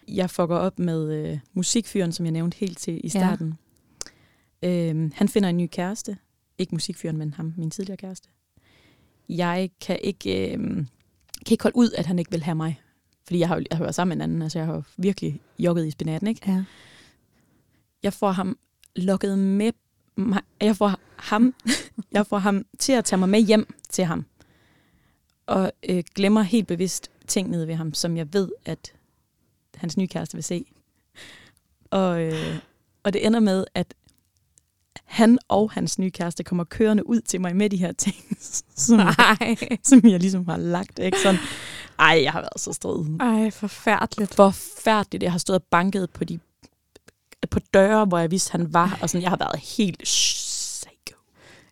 Jeg fucker op med øh, musikfyren, som jeg nævnte helt til i starten. Ja. Øhm, han finder en ny kæreste. Ikke musikfyren, men ham, min tidligere kæreste. Jeg kan ikke, øh, kan ikke holde ud, at han ikke vil have mig. Fordi jeg har jo jeg har været sammen med en anden. Altså, jeg har virkelig jogget i spinaten, ikke? Ja. Jeg får ham lukket med. Jeg får ham, jeg får ham til at tage mig med hjem til ham. Og øh, glemmer helt bevidst ting nede ved ham, som jeg ved, at hans nye kæreste vil se. Og, øh, og det ender med, at han og hans nye kæreste kommer kørende ud til mig med de her ting, som, Nej. som jeg ligesom har lagt. Ikke? Sådan, ej, jeg har været så strid. Ej, forfærdeligt. Forfærdeligt. Jeg har stået og banket på de på døre, hvor jeg vidste, han var, og sådan, jeg har været helt psycho.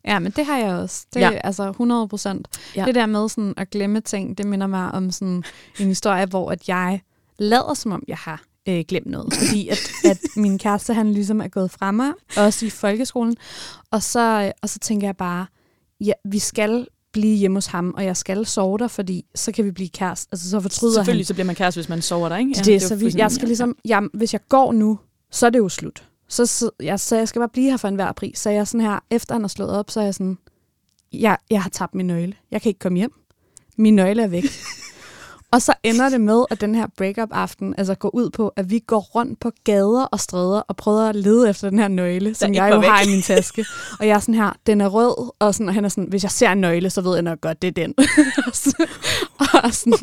Ja, men det har jeg også. Det Ja. er altså 100 procent. Ja. Ja. Det der med sådan at glemme ting, det minder mig om sådan en historie, hvor at jeg lader som om, jeg har øh, glemt noget. Fordi at, at min kæreste, han ligesom er gået fra mig, også i folkeskolen. Og så, og så tænker jeg bare, ja, vi skal blive hjemme hos ham, og jeg skal sove der, fordi så kan vi blive kæreste. Altså, så fortryder han. Selvfølgelig så bliver man kæreste, hvis man sover der, ikke? Ja, det, er så jo vi, jeg skal ligesom, jeg, hvis jeg går nu, så er det jo slut. Så, så, jeg, så jeg skal bare blive her for enhver pris. Så jeg sådan her, efter han har slået op, så er jeg sådan, jeg, jeg har tabt min nøgle. Jeg kan ikke komme hjem. Min nøgle er væk. og så ender det med, at den her breakup-aften altså går ud på, at vi går rundt på gader og stræder og prøver at lede efter den her nøgle, som jeg jo væk. har i min taske. Og jeg er sådan her, den er rød, og, sådan, og han er sådan, hvis jeg ser en nøgle, så ved jeg nok godt, det er den. og, så, og, sådan,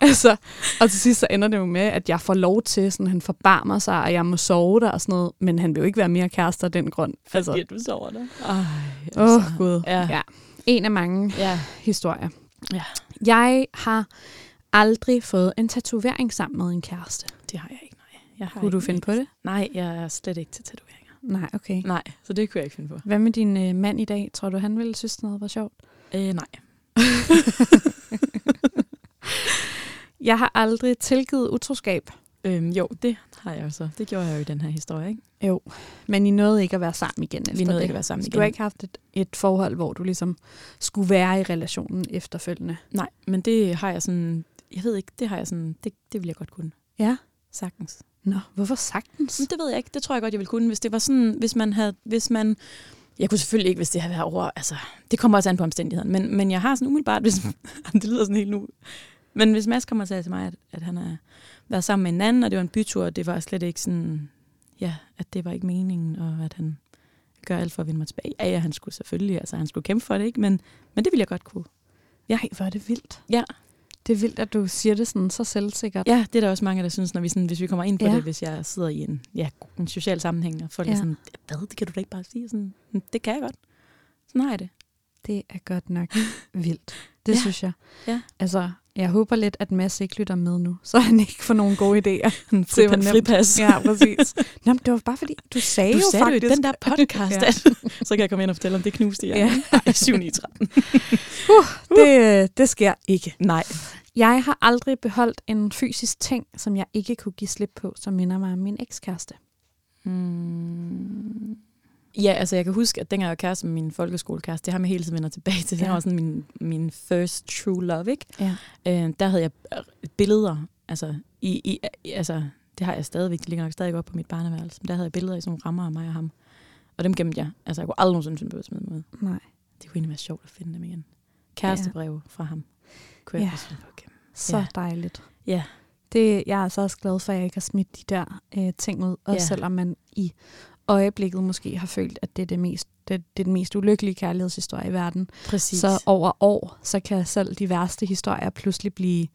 altså, og til sidst så ender det jo med, at jeg får lov til, sådan, han forbarmer sig, og jeg må sove der og sådan noget, men han vil jo ikke være mere kærester af den grund. Altså, fordi du sover der. Åh, altså. oh, Gud. Ja. Ja. En af mange ja. historier. Ja. Jeg har aldrig fået en tatovering sammen med en kæreste. Det har jeg ikke, nej. Jeg har Kunne du finde på det? Nej, jeg er slet ikke til tatoveringer. Nej, okay. Nej, så det kunne jeg ikke finde på. Hvad med din øh, mand i dag? Tror du, han ville synes, noget var sjovt? Øh, nej. Jeg har aldrig tilgivet utroskab. Øhm, jo, det har jeg jo så. Det gjorde jeg jo i den her historie, ikke? Jo, men I nåede ikke at være sammen igen efter Vi nåede det. ikke at være sammen Så igen. Du har ikke haft et, et forhold, hvor du ligesom skulle være i relationen efterfølgende? Nej, men det har jeg sådan... Jeg ved ikke, det har jeg sådan... Det, det vil jeg godt kunne. Ja. Sagtens. Nå, hvorfor sagtens? Men det ved jeg ikke. Det tror jeg godt, jeg ville kunne, hvis det var sådan... Hvis man havde... Hvis man... Jeg kunne selvfølgelig ikke, hvis det havde været over... Altså, det kommer også an på omstændighederne. Men, men jeg har sådan umiddelbart... Hvis, det lyder sådan helt nu... Men hvis Mads kommer og siger til mig, at, at han har været sammen med en anden, og det var en bytur, og det var slet ikke sådan... Ja, at det var ikke meningen, og at han gør alt for at vinde mig tilbage. Ja, ja, han skulle selvfølgelig... Altså, han skulle kæmpe for det, ikke? Men, men det ville jeg godt kunne. Ja, hvor er det vildt. Ja. Det er vildt, at du siger det sådan så selvsikkert. Ja, det er der også mange, der synes, når vi, sådan, hvis vi kommer ind på Ja. det, hvis jeg sidder i en, ja, en social sammenhæng, og folk ja. Er sådan, hvad, det kan du da ikke bare sige? Sådan, "Mm, det kan jeg godt. Sådan har jeg det. Det er godt nok vildt. Det ja. synes jeg. Ja. Altså, jeg håber lidt, at Mads ikke lytter med nu, så han ikke får nogle gode idéer. Var fripa- nemt. fripas. Ja, præcis. Nå, men det var bare fordi, du sagde Du jo sagde faktisk... i den der podcast, Ja. at, så kan jeg komme ind og fortælle, om det knuste i Ja. Nej, 7 9 13. det, det sker ikke. Nej. Jeg har aldrig beholdt en fysisk ting, som jeg ikke kunne give slip på, som minder mig om min ekskæreste. Mm. Ja, altså jeg kan huske, at dengang jeg var kæreste med min folkeskolekæreste, det har jeg hele tiden vender tilbage til. Det Ja. var sådan min, min first true love, ikke? Ja. Øh, der havde jeg billeder, altså, i, i, altså, det har jeg stadigvæk, det ligger nok stadig op på mit barneværelse, men der havde jeg billeder i sådan nogle rammer af mig og ham. Og dem gemte jeg. Altså, jeg kunne aldrig nogensinde finde på at smide dem ud. Nej. Det kunne egentlig være sjovt at finde dem igen. Kærestebreve fra ham. Kunne jeg Ja. at gemme. Så Ja. dejligt. Ja. Det, jeg er altså også glad for, at jeg ikke har smidt de der øh, ting ud. Også Ja. selvom man i øjeblikket måske har følt, at det er, det mest, det, det er den mest ulykkelige kærlighedshistorie i verden. Præcis. Så over år, så kan selv de værste historier pludselig blive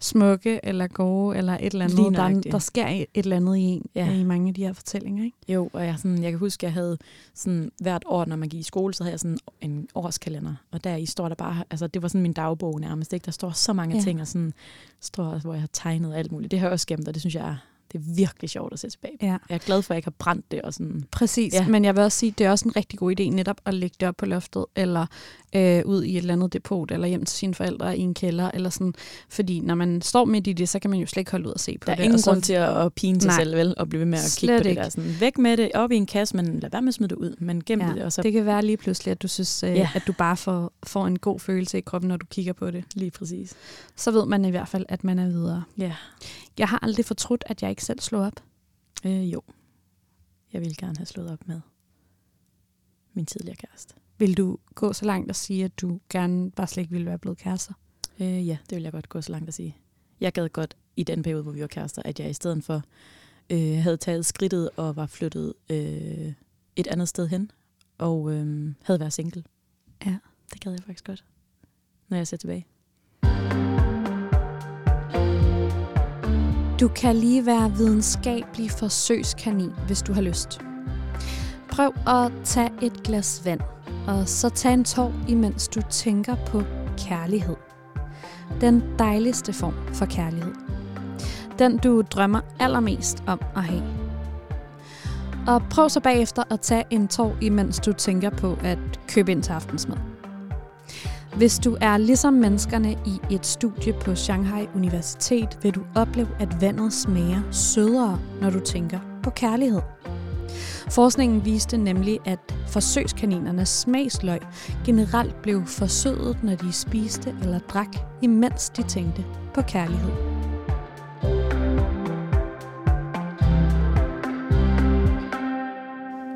smukke eller gode, eller et eller andet. Der, der sker et eller andet i en, Ja. i mange af de her fortællinger. Ikke? Jo, og jeg, sådan, jeg kan huske, at jeg havde sådan, hvert år, når man gik i skole, så havde jeg sådan en årskalender. Og der i står der bare, altså det var sådan min dagbog nærmest, ikke? Der står så mange Ja. ting, og sådan, står, hvor jeg har tegnet alt muligt. Det har jeg også gemt, og det synes jeg er, det er virkelig sjovt at se tilbage på. Ja. Jeg er glad for, at jeg ikke har brændt det. Og sådan. Præcis, Ja. ja. men jeg vil også sige, det er også en rigtig god idé netop at lægge det op på loftet, eller øh, ud i et eller andet depot, eller hjem til sine forældre i en kælder, eller sådan. Fordi når man står midt i det, så kan man jo slet ikke holde ud og se på Der er det. ingen grund til at, at pine sig Nej. selv, vel? Og blive ved med at kigge på det ikke. der. Sådan, væk med det, op i en kasse, men lad være med at smide det ud. Men gem Ja, det, og så Det kan være lige pludselig, at du synes, øh, ja. at du bare får, får en god følelse i kroppen, når du kigger på det. lige præcis. Så ved man i hvert fald, at man er videre. Ja. Jeg har aldrig fortrudt, at jeg ikke selv slog op. Øh, jo. Jeg ville gerne have slået op med min tidligere kæreste. Vil du gå så langt og sige, at du gerne bare slet ikke ville være blevet kærester? Øh, ja, det vil jeg godt gå så langt at sige. Jeg gad godt i den periode, hvor vi var kærester, at jeg i stedet for øh, havde taget skridtet og var flyttet øh, et andet sted hen, og øh, havde været single. Ja. Det gad jeg faktisk godt, når jeg ser tilbage. Du kan lige være videnskabelig forsøgskanin, hvis du har lyst. Prøv at tage et glas vand, og så tag en tår, imens du tænker på kærlighed. Den dejligste form for kærlighed. Den du drømmer allermest om at have. Og prøv så bagefter at tage en tår, imens du tænker på at købe ind til aftensmad. Hvis du er ligesom menneskerne i et studie på Shanghai Universitet, vil du opleve, at vandet smager sødere, når du tænker på kærlighed. Forskningen viste nemlig, at forsøgskaninernes smagsløg generelt blev forsødet, når de spiste eller drak, imens de tænkte på kærlighed.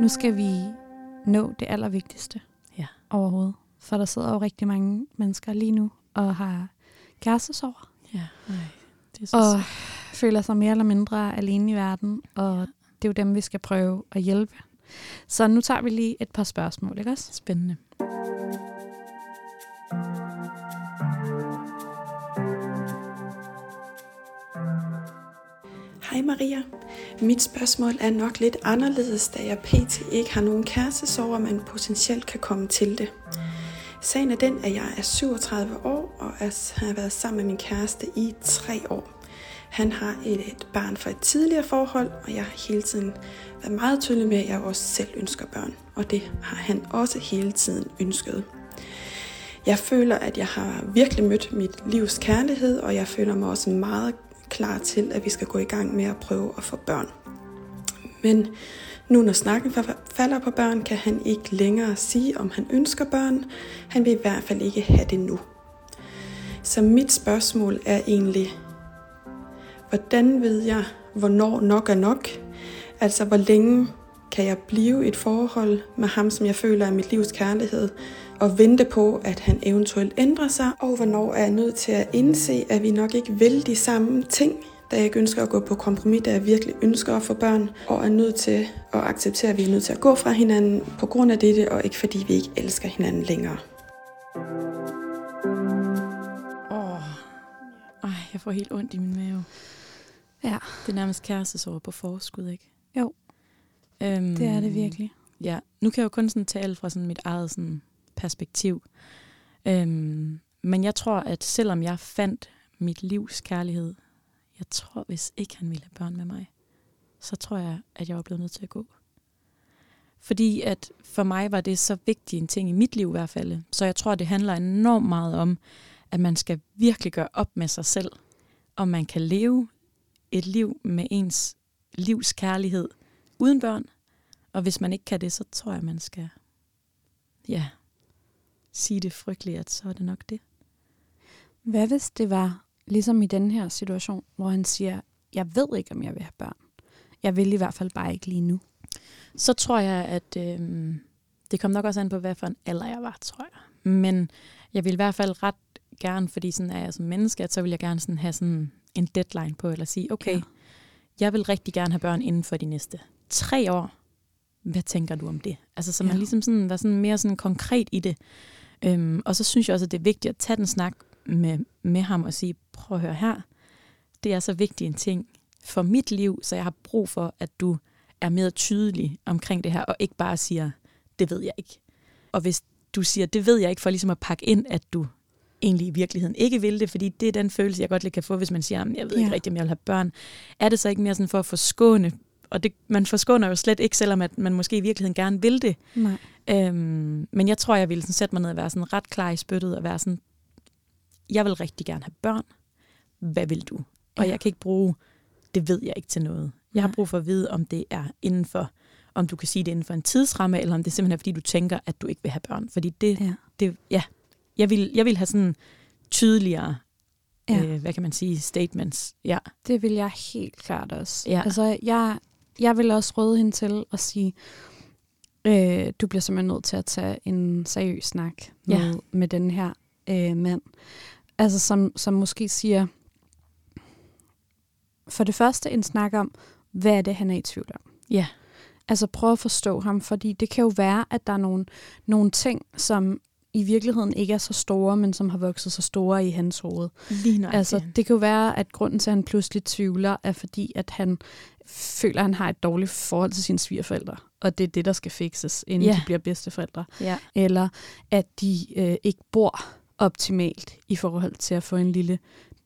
Nu skal vi nå det allervigtigste Ja. overhovedet. For der sidder jo rigtig mange mennesker lige nu og har kærestesorg Ja, nej, det er så og føler sig mere eller mindre alene i verden, og det er jo dem, vi skal prøve at hjælpe. Så nu tager vi lige et par spørgsmål, ikke også? spændende. Hej Maria. Mit spørgsmål er nok lidt anderledes, da jeg pt. ikke har nogen kærestesorger, men potentielt kan komme til det. Sagen er den, at jeg er 37 år og er, har været sammen med min kæreste i tre år. Han har et, et barn fra et tidligere forhold, og jeg har hele tiden været meget tydelig med, at jeg også selv ønsker børn. Og det har han også hele tiden ønsket. Jeg føler, at jeg har virkelig mødt mit livs kærlighed, og jeg føler mig også meget klar til, at vi skal gå i gang med at prøve at få børn. Men nu når snakken falder på børn, kan han ikke længere sige, om han ønsker børn. Han vil i hvert fald ikke have det nu. Så mit spørgsmål er egentlig, hvordan ved jeg, hvornår nok er nok? Altså, hvor længe kan jeg blive i et forhold med ham, som jeg føler er mit livs kærlighed, og vente på, at han eventuelt ændrer sig, og hvornår er jeg nødt til at indse, at vi nok ikke vil de samme ting, da jeg ikke ønsker at gå på kompromis, da jeg virkelig ønsker at få børn, og er nødt til at acceptere, at vi er nødt til at gå fra hinanden på grund af dette, og ikke fordi vi ikke elsker hinanden længere. Åh, ej, jeg får helt ondt i min mave. Ja, Det er nærmest kærestesorg på forskud, ikke? Jo. Øhm, det er det virkelig. Ja, nu kan jeg jo kun sådan tale fra sådan mit eget sådan perspektiv. Øhm, men jeg tror, at selvom jeg fandt mit livs kærlighed, jeg tror, hvis ikke han ville have børn med mig, så tror jeg, at jeg var blevet nødt til at gå. Fordi at for mig var det så vigtig en ting i mit liv i hvert fald. Så jeg tror, det handler enormt meget om, at man skal virkelig gøre op med sig selv, om man kan leve et liv med ens livs kærlighed uden børn. Og hvis man ikke kan det, så tror jeg, man skal ja, sige det frygteligt, at så er det nok det. Hvad hvis det var ligesom i den her situation, hvor han siger, jeg ved ikke, om jeg vil have børn. Jeg vil i hvert fald bare ikke lige nu. Så tror jeg, at øh, det kom nok også an på, hvad for en alder jeg var, tror jeg. Men jeg vil i hvert fald ret gerne, fordi sådan er jeg som menneske, at så vil jeg gerne sådan have sådan en deadline på, eller sige, okay, ja. jeg vil rigtig gerne have børn inden for de næste tre år. Hvad tænker du om det? Altså, så man ja. ligesom sådan, var sådan mere sådan konkret i det. Øhm, og så synes jeg også, at det er vigtigt at tage den snak med, med ham og sige, prøv at høre her, det er så vigtig en ting for mit liv, så jeg har brug for, at du er mere tydelig omkring det her, og ikke bare siger, det ved jeg ikke. Og hvis du siger, det ved jeg ikke, for ligesom at pakke ind, at du egentlig i virkeligheden ikke vil det, fordi det er den følelse, jeg godt lidt kan få, hvis man siger, jeg ved ja. ikke rigtigt, om jeg vil have børn. Er det så ikke mere sådan for at forskåne, og det, man forskåner jo slet ikke, selvom at man måske i virkeligheden gerne vil det. Nej. Øhm, men jeg tror, jeg ville sådan sætte mig ned og være sådan ret klar i spyttet, og være sådan, jeg vil rigtig gerne have børn. Hvad vil du? Og ja. jeg kan ikke bruge, det ved jeg ikke til noget. Jeg har brug for at vide, om det er inden for, om du kan sige det inden for en tidsramme, eller om det simpelthen er, fordi du tænker, at du ikke vil have børn. Fordi det, ja, det, ja jeg vil, jeg vil have sådan tydeligere, ja. øh, hvad kan man sige, statements. Ja. Det vil jeg helt klart også. Ja. Altså, jeg, jeg vil også råde hende til at sige, øh, du bliver simpelthen nødt til at tage en seriøs snak med, ja. med den her øh, mand. Altså, som, som måske siger, for det første en snak om, hvad er det, han er i tvivl om. Ja. Altså prøv at forstå ham, fordi det kan jo være, at der er nogle, nogle ting, som i virkeligheden ikke er så store, men som har vokset så store i hans hoved. Lige altså, det kan jo være, at grunden til, at han pludselig tvivler, er fordi, at han føler, at han har et dårligt forhold til sine svigerforældre, og det er det, der skal fikses, inden ja. de bliver bedsteforældre. Ja. Eller at de øh, ikke bor optimalt i forhold til at få en lille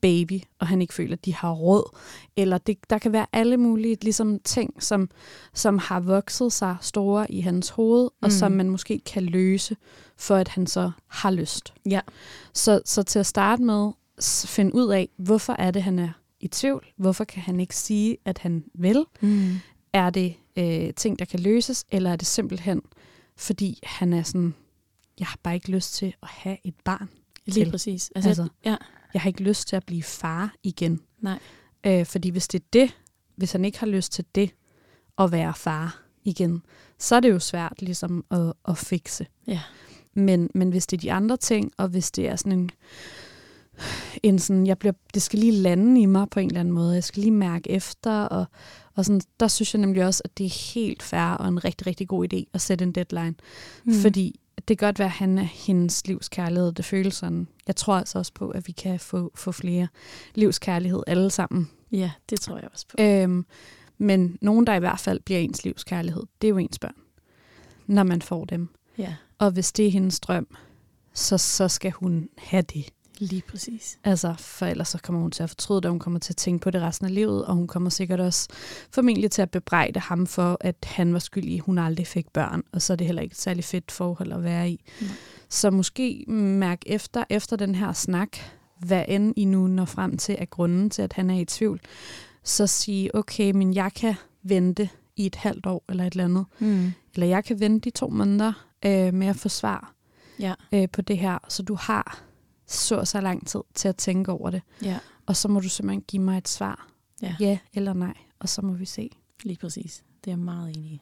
baby, og han ikke føler, at de har råd. Eller det, der kan være alle mulige ligesom, ting, som, som har vokset sig store i hans hoved, mm. og som man måske kan løse, for at han så har lyst. Ja. Så, så til at starte med, finde ud af, hvorfor er det, han er i tvivl? Hvorfor kan han ikke sige, at han vil? Mm. Er det øh, ting, der kan løses, eller er det simpelthen, fordi han er sådan, jeg har bare ikke lyst til at have et barn. Lige præcis. Altså, altså, ja jeg har ikke lyst til at blive far igen. Nej. Øh, fordi hvis det er det, hvis han ikke har lyst til det, at være far igen, så er det jo svært ligesom at, at fikse. Ja. Men, men hvis det er de andre ting, og hvis det er sådan en, en sådan, jeg bliver, det skal lige lande i mig på en eller anden måde, jeg skal lige mærke efter, og, og sådan, der synes jeg nemlig også, at det er helt fair og en rigtig, rigtig god idé at sætte en deadline. Mm. Fordi det kan godt være, at han er hendes livskærlighed. Det føles sådan. Jeg tror altså også på, at vi kan få, få flere livskærlighed alle sammen. Ja, det tror jeg også på. Øhm, men nogen, der i hvert fald bliver ens livskærlighed, det er jo ens børn, når man får dem. Ja. Og hvis det er hendes drøm, så, så skal hun have det. Lige præcis. Altså, for ellers så kommer hun til at fortryde det, hun kommer til at tænke på det resten af livet, og hun kommer sikkert også formentlig til at bebrejde ham for, at han var skyldig, hun aldrig fik børn, og så er det heller ikke et særlig fedt forhold at være i. Nej. Så måske mærk efter, efter den her snak, hvad end I nu når frem til, er grunden til, at han er i tvivl, så sige, okay, men jeg kan vente i et halvt år eller et eller andet. Mm. Eller jeg kan vente de to måneder øh, med at få svar ja. øh, på det her, så du har så så lang tid til at tænke over det. Ja. Og så må du simpelthen give mig et svar. Ja. ja eller nej, og så må vi se. Lige præcis. Det er jeg meget enig i.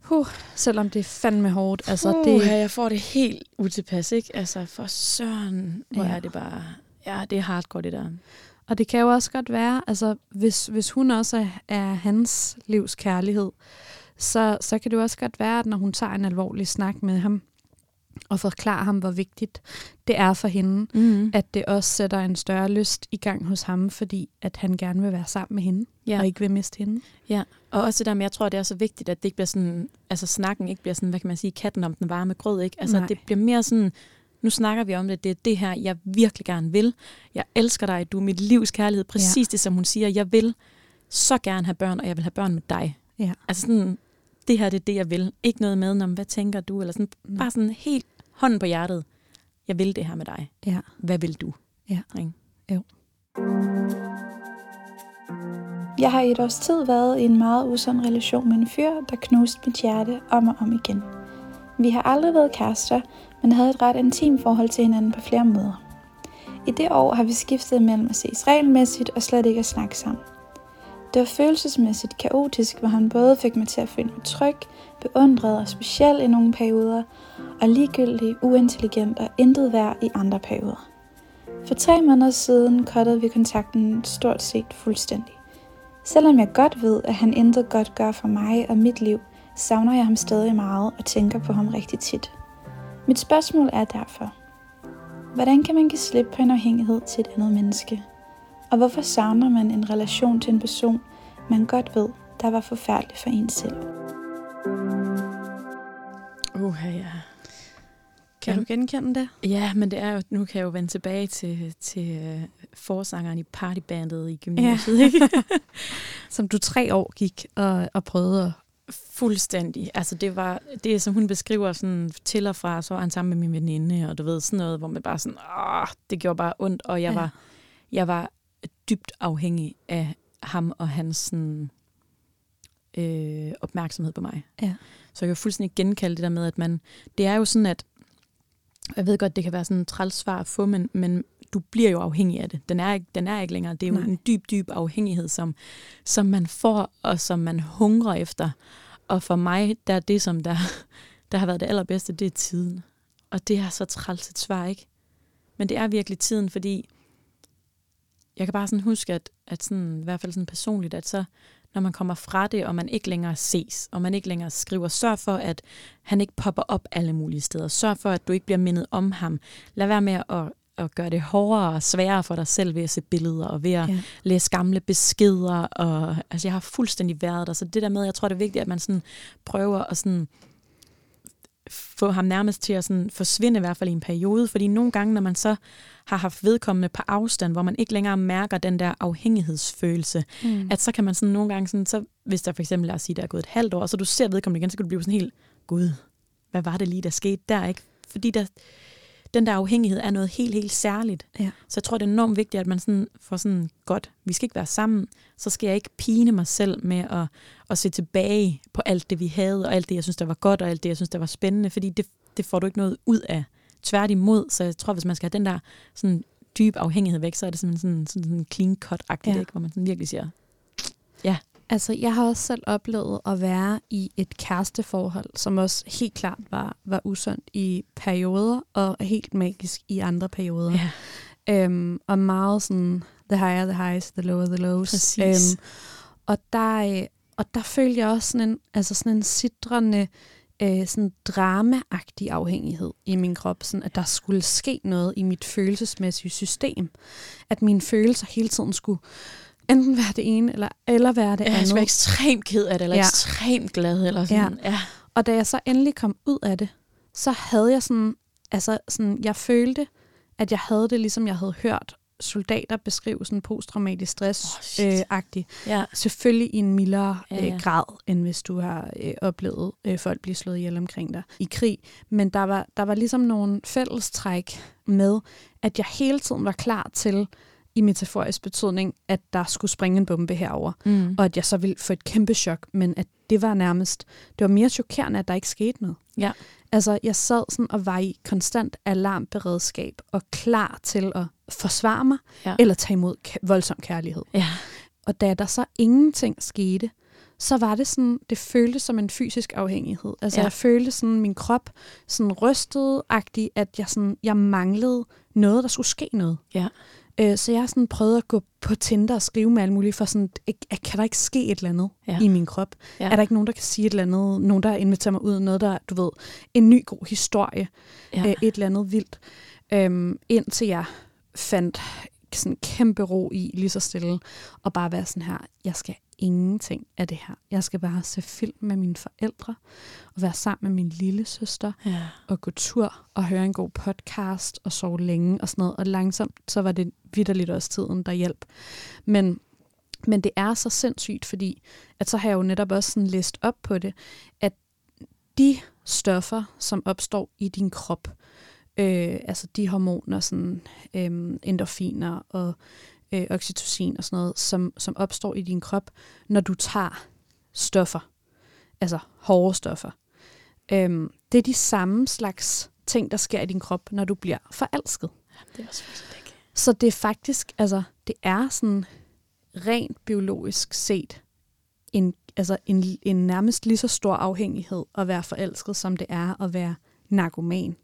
Huh, selvom det er fandme hårdt. Altså, uh, det... jeg får det helt utilpas, ikke? Altså, for søren, hvor ja. er det bare... Ja, det er hardcore, det der. Og det kan jo også godt være, altså, hvis, hvis hun også er, er hans livs kærlighed, så, så kan det jo også godt være, at når hun tager en alvorlig snak med ham, og forklare ham, hvor vigtigt det er for hende, mm. at det også sætter en større lyst i gang hos ham, fordi at han gerne vil være sammen med hende, ja. og ikke vil miste hende. Ja, og også det der med, jeg tror, det er så vigtigt, at det ikke bliver sådan, altså snakken ikke bliver sådan, hvad kan man sige, katten om den varme grød, ikke? Altså Nej. det bliver mere sådan, nu snakker vi om det, det er det her, jeg virkelig gerne vil. Jeg elsker dig, du er mit livs kærlighed, præcis ja. det, som hun siger, jeg vil så gerne have børn, og jeg vil have børn med dig. Ja. Altså sådan, det her det er det, jeg vil. Ikke noget med, om hvad tænker du? Eller sådan, mm. Bare sådan helt hånden på hjertet. jeg vil det her med dig. Ja. Hvad vil du? Ja. Ikke? Jeg har i et års tid været i en meget usund relation med en fyr, der knuste mit hjerte om og om igen. Vi har aldrig været kærester, men havde et ret intimt forhold til hinanden på flere måder. I det år har vi skiftet mellem at ses regelmæssigt og slet ikke at snakke sammen. Det var følelsesmæssigt kaotisk, hvor han både fik mig til at føle mig tryg, beundret og speciel i nogle perioder, og ligegyldig, uintelligent og intet værd i andre perioder. For tre måneder siden kottede vi kontakten stort set fuldstændig. Selvom jeg godt ved, at han intet godt gør for mig og mit liv, savner jeg ham stadig meget og tænker på ham rigtig tit. Mit spørgsmål er derfor, hvordan kan man give slip på en afhængighed til et andet menneske? Og hvorfor savner man en relation til en person, man godt ved, der var forfærdelig for en selv? Uh, ja. Kan Jamen. du genkende det? Ja, men det er jo, nu kan jeg jo vende tilbage til, til uh, forsangeren i partybandet i gymnasiet. Ja. Ikke? Som du tre år gik og, og prøvede at... Fuldstændig. Altså det var det, som hun beskriver sådan til og fra, så var han sammen med min veninde, og du ved, sådan noget, hvor man bare sådan, åh, det gjorde bare ondt, og jeg, Ja. ja. var, jeg var dybt afhængig af ham og hans sådan, øh, opmærksomhed på mig. Ja. Så jeg kan fuldstændig genkalde det der med, at man, det er jo sådan, at jeg ved godt, det kan være sådan en træls svar at få, men, men du bliver jo afhængig af det. Den er ikke, den er ikke længere. Det er jo Nej. En dyb, dyb afhængighed, som, som man får, og som man hungrer efter. Og for mig, der er det, som der, der har været det allerbedste, det er tiden. Og det er så træls et svar, ikke? Men det er virkelig tiden, fordi jeg kan bare sådan huske, at, at sådan, i hvert fald sådan personligt, at så når man kommer fra det, og man ikke længere ses, og man ikke længere skriver, sørg for, at han ikke popper op alle mulige steder. Sørg for, at du ikke bliver mindet om ham. Lad være med at, at gøre det hårdere og sværere for dig selv ved at se billeder, og ved at Ja. læse gamle beskeder. Og, altså, jeg har fuldstændig været der, så det der med, jeg tror, det er vigtigt, at man sådan prøver at sådan få ham nærmest til at sådan forsvinde, i hvert fald i en periode. Fordi nogle gange, når man så har haft vedkommende på afstand, hvor man ikke længere mærker den der afhængighedsfølelse, Mm. at så kan man sådan nogle gange, sådan, så, hvis der for eksempel, lad os sige, der er gået et halvt år, og så du ser vedkommende igen, så kan du blive sådan helt, gud, hvad var det lige, der skete der, ikke? Fordi der, den der afhængighed er noget helt, helt særligt. Ja. Så jeg tror, det er enormt vigtigt, at man sådan får sådan, godt, vi skal ikke være sammen, så skal jeg ikke pine mig selv med at, at se tilbage på alt det, vi havde, og alt det, jeg synes, der var godt, og alt det, jeg synes, der var spændende, fordi det, det får du ikke noget ud af. Tværtimod, så jeg tror, hvis man skal have den der sådan dyb afhængighed væk, så er det simpelthen sådan, sådan, sådan clean cut-agtigt, ja. ikke? hvor man sådan virkelig siger, Altså, jeg har også selv oplevet at være i et kæresteforhold, som også helt klart var, var usundt i perioder, og helt magisk i andre perioder. ja, Øhm, og meget sådan, the higher the highs, the lower the lows. Præcis. Øhm, og, der, øh, og der følte jeg også sådan en, altså sådan en sidrende, øh, sådan dramaagtig afhængighed i min krop. Sådan, at der skulle ske noget i mit følelsesmæssige system. At mine følelser hele tiden skulle enten være det ene, eller, eller være det ja, jeg andet. skal være ekstremt ked af det, eller Ja. ekstremt glad, eller sådan. Ja. ja. Og da jeg så endelig kom ud af det, så havde jeg sådan, altså sådan, jeg følte, at jeg havde det, ligesom jeg havde hørt soldater beskrive sådan posttraumatisk stress Åh, shit. øh, ja. Selvfølgelig i en mildere Ja, øh, ja. grad, end hvis du har øh, oplevet øh, folk blive slået ihjel omkring dig i krig. Men der var, der var ligesom nogle fællestræk med, at jeg hele tiden var klar til, i metaforisk betydning, at der skulle springe en bombe herover, Mm. og at jeg så ville få et kæmpe chok, men at det var nærmest, det var mere chokerende, at der ikke skete noget. Ja. Altså, jeg sad sådan og var i konstant alarmberedskab og klar til at forsvare mig, Ja. eller tage imod voldsom kærlighed. ja. Og da der så ingenting skete, så var det sådan, det føltes som en fysisk afhængighed. Altså Ja. jeg følte sådan min krop sådan rystet-agtig, at jeg, sådan, jeg manglede noget, der skulle ske noget. Ja. Øh, så jeg har sådan prøvet at gå på Tinder og skrive med alt muligt, for sådan, at, kan der ikke ske et eller andet Ja. i min krop? Ja. Er der ikke nogen, der kan sige et eller andet? Nogen, der inviterer mig ud? Noget, der, du ved, en ny god historie? Ja. øh, et eller andet vildt, øhm, indtil jeg fandt sådan kæmpe ro i lige så stille, og bare være sådan her, jeg skal ingenting af det her. Jeg skal bare se film med mine forældre, og være sammen med min lille søster, ja. og gå tur, og høre en god podcast, og sove længe, og sådan noget. Og langsomt, så var det vidderligt også tiden, der hjalp. Men, men det er så sindssygt, fordi at så har jeg jo netop også sådan læst op på det, at de stoffer, som opstår i din krop, øh, altså de hormoner, sådan øh, endorfiner og øh, oxytocin og sådan noget, som, som opstår i din krop, når du tager stoffer, altså hårde stoffer. Øh, det er de samme slags ting, der sker i din krop, når du bliver forelsket. Det er også ikke. Så det er faktisk, altså, det er sådan rent biologisk set en, altså en, en nærmest lige så stor afhængighed at være forelsket, som det er at være narkoman.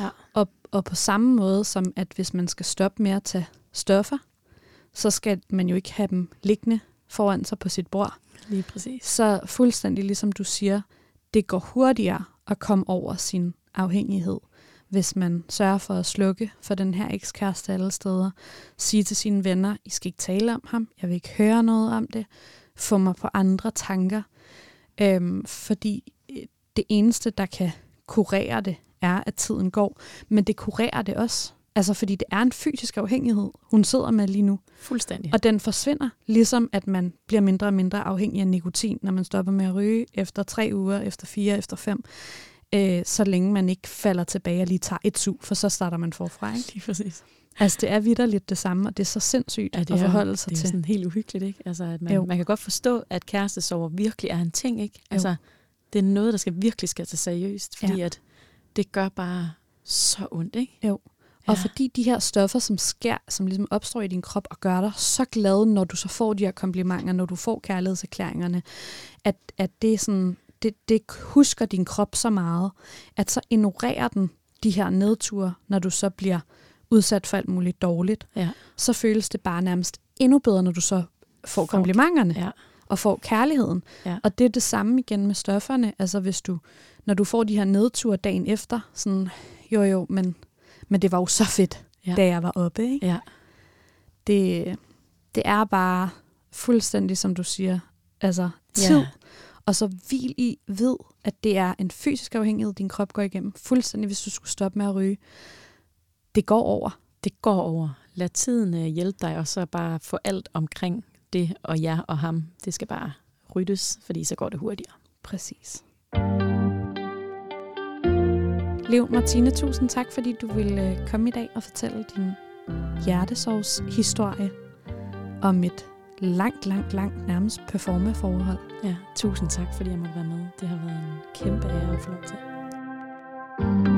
Ja. Og, og på samme måde som, at hvis man skal stoppe med at tage stoffer, så skal man jo ikke have dem liggende foran sig på sit bord. Lige præcis. Så fuldstændig ligesom du siger, det går hurtigere at komme over sin afhængighed, hvis man sørger for at slukke for den her ekskæreste alle steder. Sige til sine venner, I skal ikke tale om ham, jeg vil ikke høre noget om det. Få mig på andre tanker. Øhm, fordi øh, det eneste, der kan kurere det, er, at tiden går. Men det kurerer det også. Altså, fordi det er en fysisk afhængighed, hun sidder med lige nu. Fuldstændig. Og den forsvinder, ligesom at man bliver mindre og mindre afhængig af nikotin, når man stopper med at ryge efter tre uger, efter fire, efter fem. Øh, så længe man ikke falder tilbage og lige tager et sug, for så starter man forfra. Ikke? Lige præcis. Altså, det er vidderligt det samme, og det er så sindssygt Ja, det at er, forholde sig det er til. sådan helt uhyggeligt, ikke? Altså, at man, Jo. man kan godt forstå, at kærestesorger virkelig er en ting, ikke? Altså, det er noget, der skal virkelig skal tage seriøst, fordi Ja. at det gør bare så ondt, ikke? Jo. Og fordi de her stoffer, som sker, som ligesom opstår i din krop og gør dig så glad, når du så får de her komplimenter, når du får kærlighedserklæringerne, at, at det sådan, det, det husker din krop så meget, at så ignorerer den de her nedture, når du så bliver udsat for alt muligt dårligt. Ja. Så føles det bare nærmest endnu bedre, når du så får komplimenterne Ja. og får kærligheden. Ja. Og det er det samme igen med stofferne. Altså hvis du, når du får de her nedture dagen efter, sådan, jo jo, men, men det var jo så fedt, Ja. da jeg var oppe. Ikke? Ja. Det, det er bare fuldstændig, som du siger, altså tid. Ja. Og så hvil i, ved, at det er en fysisk afhængighed, din krop går igennem. Fuldstændig, hvis du skulle stoppe med at ryge. Det går over. Det går over. Lad tiden øh, hjælpe dig, og så bare få alt omkring det og jer og ham. Det skal bare ryddes, fordi så går det hurtigere. Præcis. Lev Martine, tusind tak, fordi du ville øh, komme i dag og fortælle din hjertesorgs historie om et langt, langt, langt nærmest performeforhold. Ja, tusind tak, fordi jeg måtte være med. Det har været en kæmpe ære at få lov til.